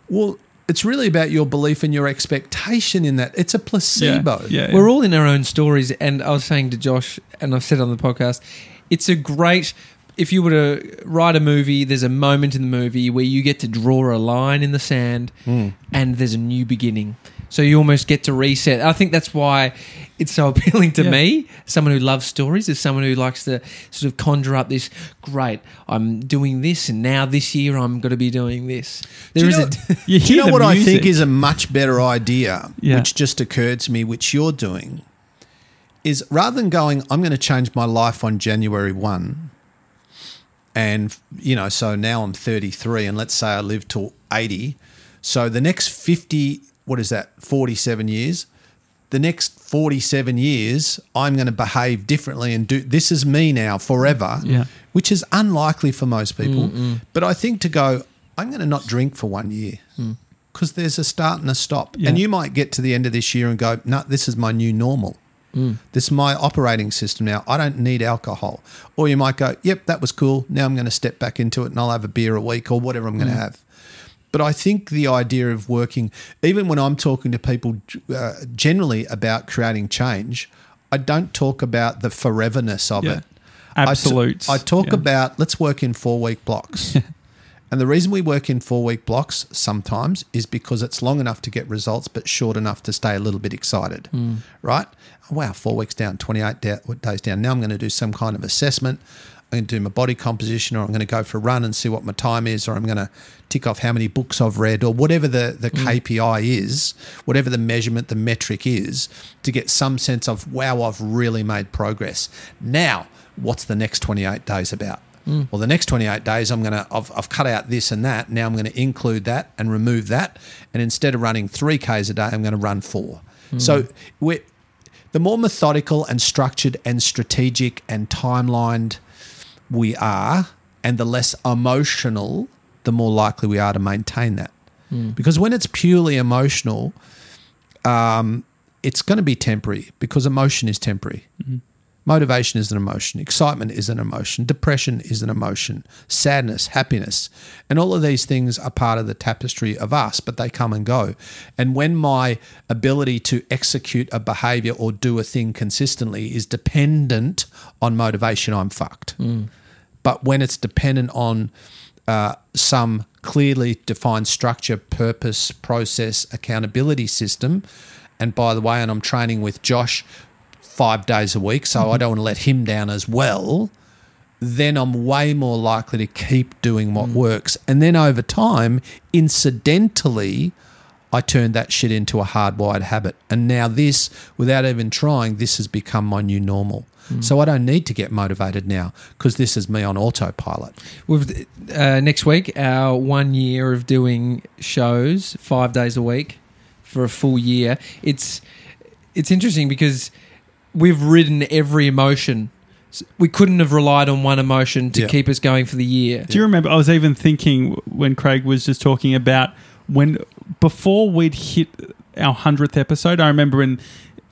well, it's really about your belief and your expectation in that. It's a placebo. Yeah, yeah. We're all in our own stories, and I was saying to Josh, and I've said on the podcast, it's a great. If you were to write a movie, there's a moment in the movie where you get to draw a line in the sand, Hmm. and there's a new beginning. So you almost get to reset. I think that's why it's so appealing to Yeah. me. Someone who loves stories is someone who likes to sort of conjure up this. Great, I'm doing this, and now this year I'm going to be doing this. There Do is you a. know- You Do you know what I think is a much better idea, Yeah. which just occurred to me, which you're doing, is rather than going, I'm going to change my life on January 1, and, you know, so now I'm 33, and let's say I live till 80. So the next 50, what is that, 47 years? The next 47 years, I'm going to behave differently and do this is me now forever, Yeah. which is unlikely for most people. Mm, mm. But I think to go, I'm going to not drink for one year hmm. because there's a start and a stop. Yeah. And you might get to the end of this year and go, no, this is my new normal. Mm. This is my operating system now. I don't need alcohol. Or you might go, yep, that was cool. Now I'm going to step back into it and I'll have a beer a week or whatever I'm going to have. But I think the idea of working, even when I'm talking to people uh, generally about creating change, I don't talk about the foreverness of Yeah. it. I Absolutes. I, talk Yeah. about let's work in four week blocks. and the reason we work in four week blocks sometimes is because it's long enough to get results, but short enough to stay a little bit excited. Right? Oh, wow, four weeks down, 28 da- days down. Now I'm going to do some kind of assessment. I'm going to do my body composition, or I'm going to go for a run and see what my time is, or I'm going to tick off how many books I've read, or whatever the, the mm. KPI is, whatever the measurement, the metric is, to get some sense of, wow, I've really made progress. Now, what's the next 28 days about? Mm. Well, the next 28 days, I'm going to, I've, I've cut out this and that. Now I'm going to include that and remove that. And instead of running three Ks a day, I'm going to run four. Mm. So we're, the more methodical and structured and strategic and timelined we are, and the less emotional, the more likely we are to maintain that. Hmm. Because when it's purely emotional, um, it's going to be temporary because emotion is temporary. Mm-hmm. Motivation is an emotion. Excitement is an emotion. Depression is an emotion. Sadness, happiness. And all of these things are part of the tapestry of us, but they come and go. And when my ability to execute a behavior or do a thing consistently is dependent on motivation, I'm fucked. Hmm. But when it's dependent on uh, some clearly defined structure, purpose, process, accountability system, and by the way, and I'm training with Josh five days a week, so I don't want to let him down as well, then I'm way more likely to keep doing what works. And then over time, incidentally, I turned that shit into a hardwired habit. And now this, without even trying, this has become my new normal. So I don't need to get motivated now because this is me on autopilot. We've uh, next week our one year of doing shows five days a week for a full year. It's it's interesting because we've ridden every emotion. We couldn't have relied on one emotion to Yeah. keep us going for the year. Do you remember? I was even thinking when Craig was just talking about when before we'd hit our hundredth episode. I remember in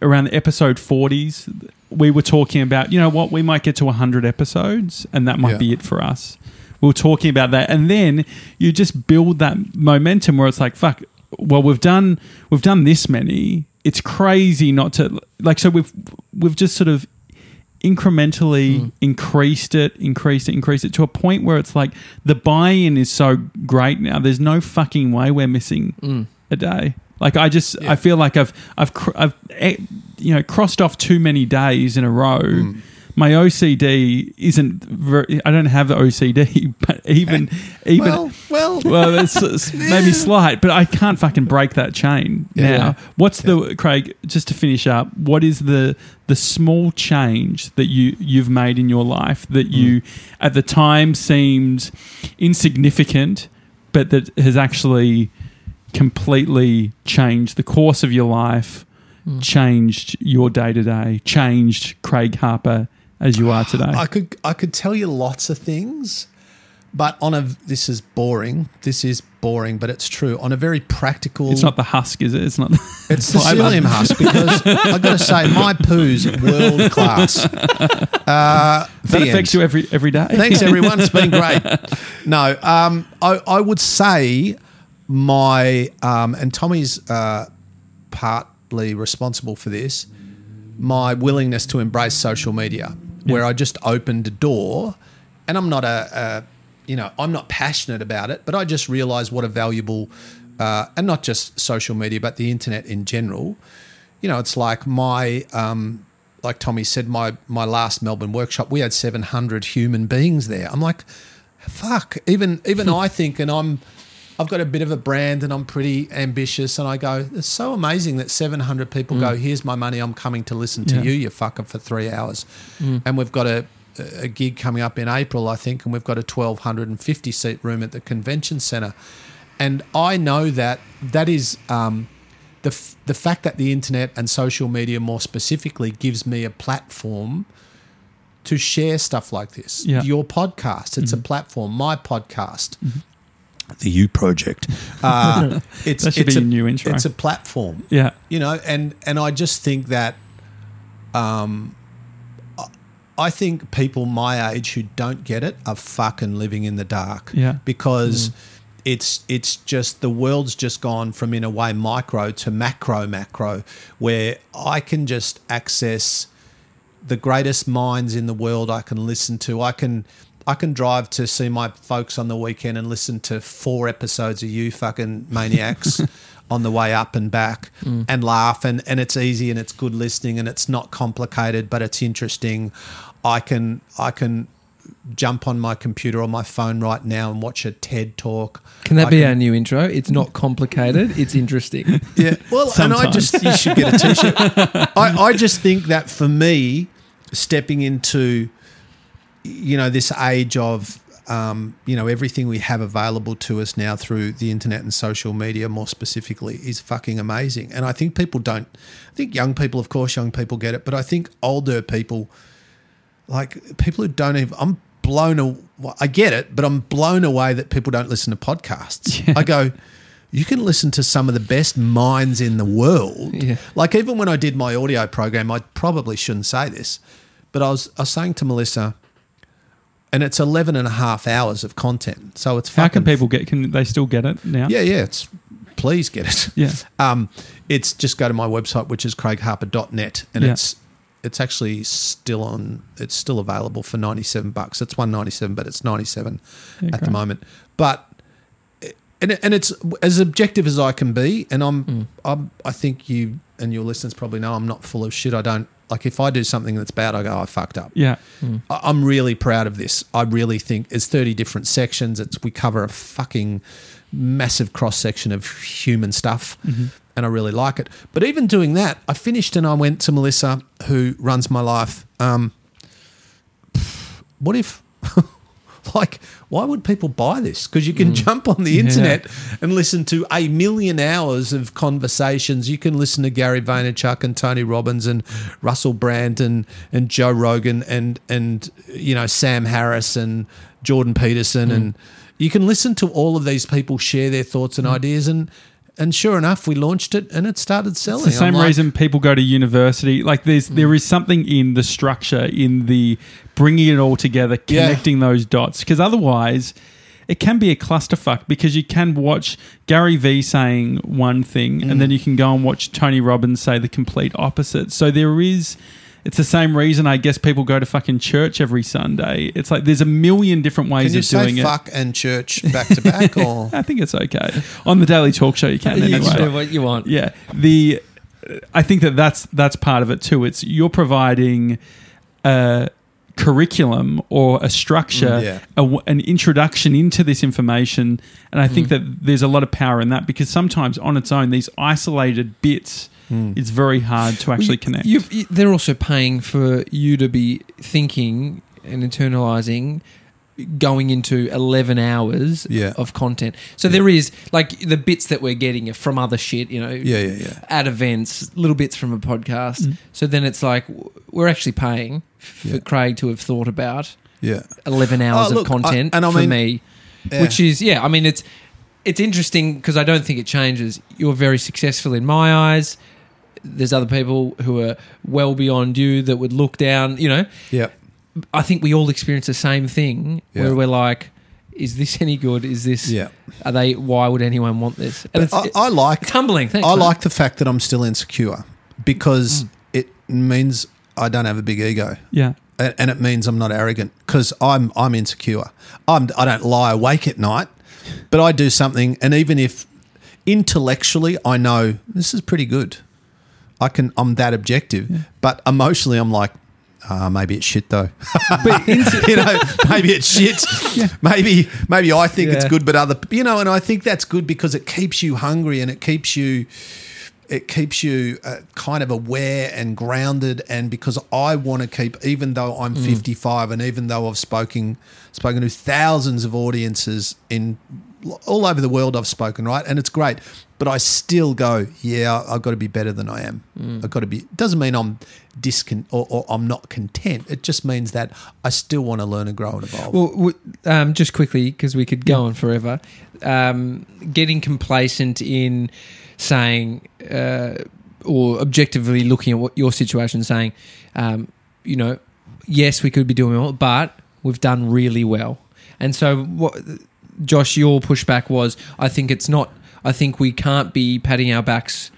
around the episode forties, we were talking about you know what we might get to hundred episodes, and that might Yeah. be it for us. We were talking about that, and then you just build that momentum where it's like, fuck. Well, we've done we've done this many. It's crazy not to like. So we've we've just sort of incrementally hmm. increased it, increased it, increased it to a point where it's like the buy-in is so great now. There's no fucking way we're missing hmm. a day. Like I just, I feel like I've, I've, cr- I've, eh, you know, crossed off too many days in a row. Hmm. My OCD isn't. Very, I don't have the OCD, but even, even. Well, well, well, it's, it's maybe slight, but I can't fucking break that chain Yeah. now. What's the Craig? Just to finish up, what is the the small change that you you've made in your life that you mm. at the time seemed insignificant, but that has actually completely changed the course of your life, mm. changed your day to day, changed Craig Harper as you are today? I could I could tell you lots of things, but on a this is boring. This is boring, but it's true. On a very practical, it's not the husk, is it? It's not. It's the psyllium husk because I've got to say my poo's world class. Uh, that affects you every every day. Thanks, everyone. It's been great. No, um, I, I would say my um, and Tommy's uh, partly responsible for this. My willingness to embrace social media, where I just opened a door, and I'm not a, a you know I'm not passionate about it, but I just realised what a valuable uh, and not just social media, but the internet in general. You know, it's like my um, like Tommy said, my my last Melbourne workshop, we had 700 human beings there. I'm like, fuck. Even even I think, and I'm I've got a bit of a brand, and I'm pretty ambitious, and I go, it's so amazing that 700 people go, here's my money, I'm coming to listen to Yeah. you, you fucker, for three hours, and we've got a a gig coming up in April, I think, and we've got a 1250 seat room at the convention centre, and I know that that is. Um, the, f- the fact that the internet and social media more specifically gives me a platform to share stuff like this. Yeah. Mm-hmm. Your podcast, it's a platform. My podcast, the You Project. Uh, it's That should it's be a new intro. It's a platform. Yeah. You know, and and I just think that, um, I- I think people my age who don't get it are fucking living in the dark. Yeah. Because. It's it's just the world's just gone from in a way micro to macro macro, where I can just access the greatest minds in the world I can listen to. I can I can drive to see my folks on the weekend and listen to four episodes of you fucking maniacs on the way up and back mm. and laugh and, and it's easy and it's good listening and it's not complicated but it's interesting. I can I can jump on my computer or my phone right now and watch a TED talk. Can that I be our new intro? It's not complicated. It's interesting. yeah. Well, and I just you should get a t-shirt. I, I just think that for me, stepping into you know this age of um, you know everything we have available to us now through the internet and social media, more specifically, is fucking amazing. And I think people don't. I think young people, of course, young people get it, but I think older people, like people who don't even, I'm blown. Away, I get it, but I'm blown away that people don't listen to podcasts. I go. You can listen to some of the best minds in the world. Yeah. Like even when I did my audio program, I probably shouldn't say this, but I was I was saying to Melissa, and it's 11 and a half hours of content. So it's How can people get? Can they still get it now? Yeah, yeah, it's please get it. Yeah. Um it's just go to my website which is craigharper.net and Yeah. it's it's actually still on it's still available for 97 bucks. It's 197 but it's 97 Yeah, at the moment. But and, and it's as objective as I can be, and I'm, Mm. I'm I think you and your listeners probably know I'm not full of shit. I don't like if I do something that's bad, I go I fucked up. Yeah. I- I'm really proud of this. I really think it's 30 different sections. It's we cover a fucking massive cross section of human stuff, and I really like it. But even doing that, I finished and I went to Melissa, who runs my life. Um, what if? Like, why would people buy this? Because you can mm. jump on the internet and listen to a million hours of conversations. You can listen to Gary Vaynerchuk and Tony Robbins and Russell Brand and, and Joe Rogan and and you know Sam Harris and Jordan Peterson mm. and you can listen to all of these people share their thoughts and mm. ideas and and sure enough, we launched it and it started selling. It's the same like, reason people go to university. Like there's there is something in the structure, in the bringing it all together, Yeah. connecting those dots. Because otherwise, it can be a clusterfuck. Because you can watch Gary Vee saying one thing, Mm. and then you can go and watch Tony Robbins say the complete opposite. So there is. It's the same reason I guess people go to fucking church every Sunday. It's like there's a million different ways Can you of say doing it. fuck and church back to back or? I think it's okay on the Daily Talk Show. You can you anyway. can do what you want. Yeah, the I think that that's that's part of it too. It's you're providing a curriculum or a structure, Mm, yeah. a an introduction into this information, and I Mm. think that there's a lot of power in that because sometimes on its own, these isolated bits, Mm. it's very hard to actually connect. You, you, they're also paying for you to be thinking and internalizing going into 11 hours Yeah. of content. So there is like the bits that we're getting are from other shit, you know, Yeah, yeah, yeah. at events, little bits from a podcast. Mm. So then it's like we're actually paying for Yeah. Craig to have thought about Yeah. 11 hours Oh, look, of content I- and I for mean- me, Yeah. which is yeah. I mean, it's it's interesting because I don't think it changes. You're very successful in my eyes. There's other people who are well beyond you that would look down. You know, Yeah. I think we all experience the same thing Yeah. where we're like, is this any good? Is this? Yeah. Are they? Why would anyone want this? And I, I like it's humbling. Thanks. I mate. like the fact that I'm still insecure because Mm. it means I don't have a big ego. Yeah. and, and it means I'm not arrogant because I'm I'm insecure. I'm I don't lie awake at night, but I do something, and even if intellectually I know this is pretty good, I can I'm that objective, but emotionally I'm like. Uh, maybe it's shit though. you know, maybe it's shit. Maybe maybe I think it's good, but other you know, and I think that's good because it keeps you hungry and it keeps you it keeps you uh, kind of aware and grounded and because I want to keep even though I'm 55 and even though I've spoken spoken to thousands of audiences in all over the world I've spoken right? And it's great. But I still go yeah I've got to be better than I am. I've got to be doesn't mean I'm discon or, or I'm not content. It just means that I still want to learn and grow and evolve. Well, um, just quickly because we could go on forever. Um, getting complacent in saying uh, or objectively looking at what your situation, saying, um, you know, yes, we could be doing well, but we've done really well. And so, what, Josh, your pushback was, I think it's not. I think we can't be patting our backs.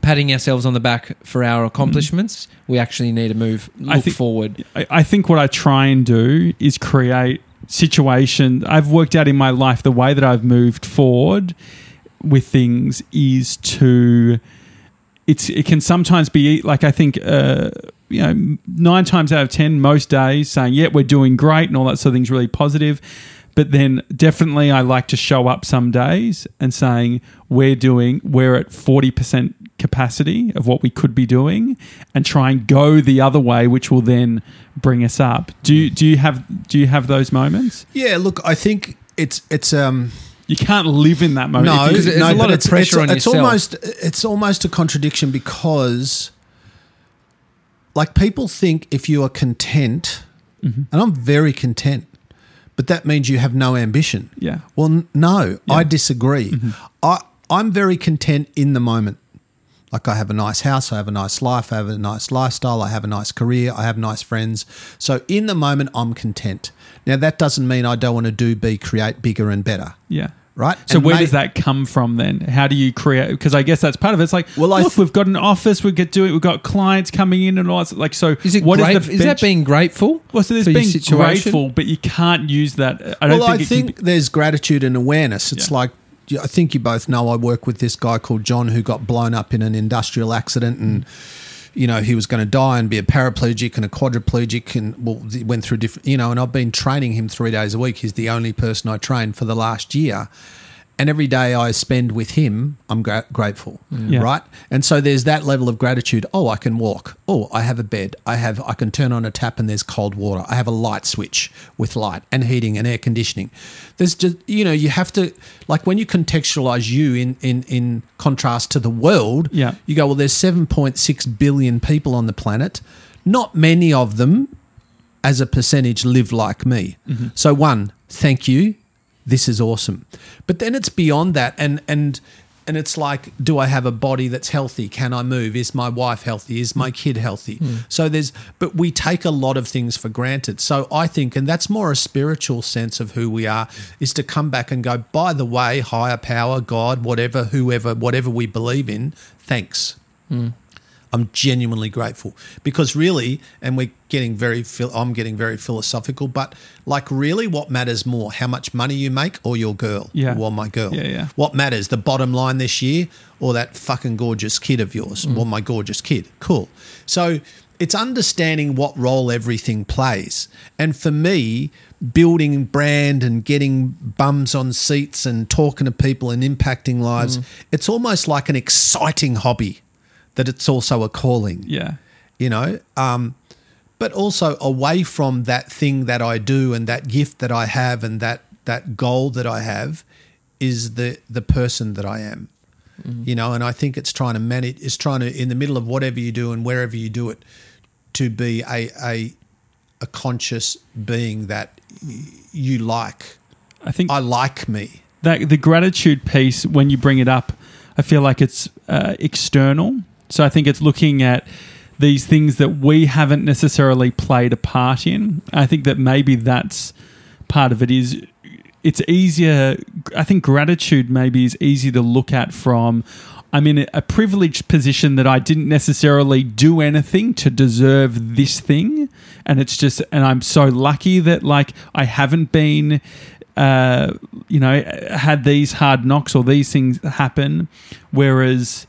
Patting ourselves on the back for our accomplishments, we actually need to move, look I think- forward. I, I think what I try and do is create situation. I've worked out in my life the way that I've moved forward with things is to. It's it can sometimes be like I think uh, you know nine times out of ten most days saying yeah we're doing great and all that sort of things really positive, but then definitely I like to show up some days and saying we're doing we're at forty percent capacity of what we could be doing and try and go the other way which will then bring us up do you do you have do you have those moments yeah look I think it's it's um you can't live in that moment No, Because there's no, a lot of it's, pressure it's, on it's yourself. almost it's almost a contradiction because like people think if you are content Mm-hmm. and I'm very content but that means you have no ambition Yeah. well n- no I disagree Mm-hmm. I I'm very content in the moment like I have a nice house, I have a nice life, I have a nice lifestyle, I have a nice career, I have nice friends. So in the moment, I'm content. Now that doesn't mean I don't want to do, be, create bigger and better, yeah right? so And where does that come from then how do you create because i guess that's part of it it's like Well, look th- we've got an office we get doing we've got clients coming in and all that like so Is it what is Is, that being grateful? well so there's being grateful but you can't use that i don't well, think I think can there's gratitude and awareness. It's Yeah. like I think you both know I work with this guy called John who got blown up in an industrial accident and. You know, he was going to die and be a paraplegic and a quadriplegic, and well, went through different. You know, and I've been training him three days a week. He's the only person I trained for the last year, and every day I spend with him, I'm gra- grateful, Yeah. right? And so there's that level of gratitude. Oh, I can walk. Oh, I have a bed. I have. I can turn on a tap and there's cold water. I have a light switch with light and heating and air conditioning. There's just you know you have to like when you contextualize you in in in contrast to the world. Yeah. You go well. There's 7.6 billion people on the planet. Not many of them as a percentage live like me. Mm-hmm. So one, thank you. This is awesome. But then it's beyond that and and and it's like do I have a body that's healthy? Can I move? Is my wife healthy? Is my kid healthy? Hmm. So there's but we take a lot of things for granted. So I think and that's more a spiritual sense of who we are is to come back and go by the way, higher power, God, whatever, whoever, whatever we believe in, thanks. Hmm. I'm genuinely grateful because really, and we're getting very, I'm getting very philosophical, but like really, what matters more, how much money you make or your girl? Yeah. Well, my girl. Yeah, yeah. What matters, the bottom line this year or that fucking gorgeous kid of yours? Mm. Well, my gorgeous kid. Cool. So it's understanding what role everything plays. And for me, building brand and getting bums on seats and talking to people and impacting lives, Mm. it's almost like an exciting hobby that it's also a calling yeah. you know? Um, but also away from that thing that i do and that gift that i have and that that goal that i have is the the person that i am you know? And i think it's trying to manage it's trying to in the middle of whatever you do and wherever you do it to be a a a conscious being that you like. I think i like me. That the gratitude piece when you bring it up i feel like it's uh, external so i think it's looking at these things that we haven't necessarily played a part in i think that maybe that's part of it is it's easier. I think gratitude maybe is easy to look at from. I'm in a privileged position that I didn't necessarily do anything to deserve this thing, and it's just, and I'm so lucky that like I haven't been, uh, you know, had these hard knocks or these things happen. Whereas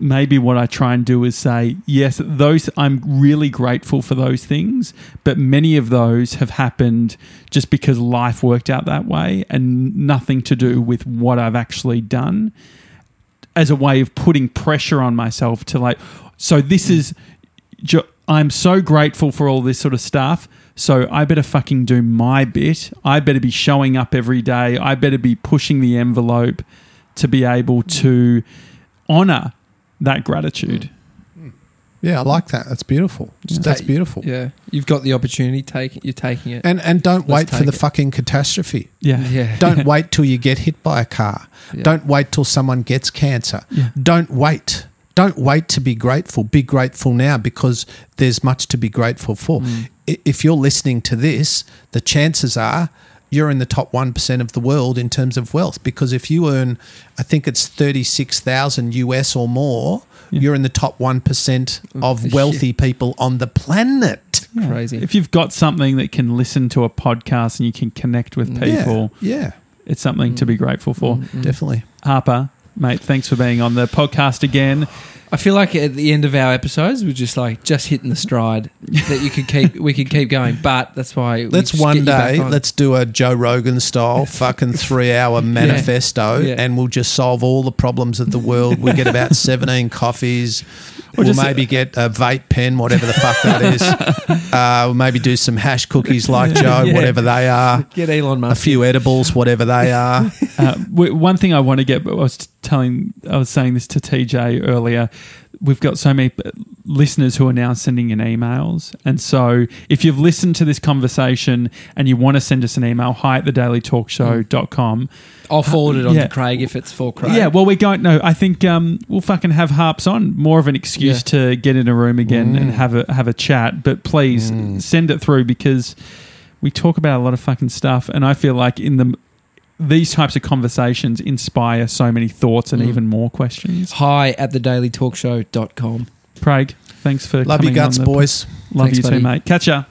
maybe what I try and do is say, yes, those I'm really grateful for those things, but many of those have happened just because life worked out that way and nothing to do with what I've actually done as a way of putting pressure on myself to like so this is I'm so grateful for all this sort of stuff. So I better fucking do my bit. I better be showing up every day. I better be pushing the envelope to be able to honor that gratitude. Mm. Yeah, I like that. That's beautiful. That's beautiful. Yeah, you've got the opportunity. Take it. You're taking it. And and don't Let's wait for take the it. fucking catastrophe. Yeah. yeah. Don't wait till you get hit by a car. Yeah. Don't wait till someone gets cancer. Yeah. Don't wait. Don't wait to be grateful. Be grateful now because there's much to be grateful for. Mm. I If you're listening to this, the chances are you're in the top 1% of the world in terms of wealth because if you earn I think it's 36,000 US or more, Yeah. you're in the top 1% mm. of Yeah. wealthy people on the planet. Crazy. If you've got something that can listen to a podcast and you can connect with people, Yeah. it's something to be mm. grateful for. yeah, definitely. Harper, mate, thanks for being on the podcast again. I feel like at the end of our episodes, we're just like just hitting the stride that you could keep. we could keep going, but that's why. Let's one get you back day, on. let's do a Joe Rogan style fucking three hour manifesto Yeah. and we'll just solve all the problems of the world. We get about 17 coffees. Or we'll just- maybe get a vape pen, whatever the fuck that is. Uh, we'll maybe do some hash cookies like Joe, Yeah. whatever they are. get Elon A few edibles, whatever they are. Uh, one thing I want to get, I was telling, I was saying this to TJ earlier. We've got so many listeners who are now sending in emails. And so if you've listened to this conversation and you want to send us an email, hi at thedailytalkshow.com. I'll forward it on Yeah. to Craig if it's for Craig. Yeah, well, we don't know. I think um, we'll fucking have harps on. More of an excuse to get in a room again and have a have a chat. But please send it through because we talk about a lot of fucking stuff, and I feel like in the these types of conversations inspire so many thoughts and mm. even more questions. Hi at thedailytalkshow.com. Craig, thanks for Love you guts, boys. Love Thanks, you buddy. too, mate. Catch ya.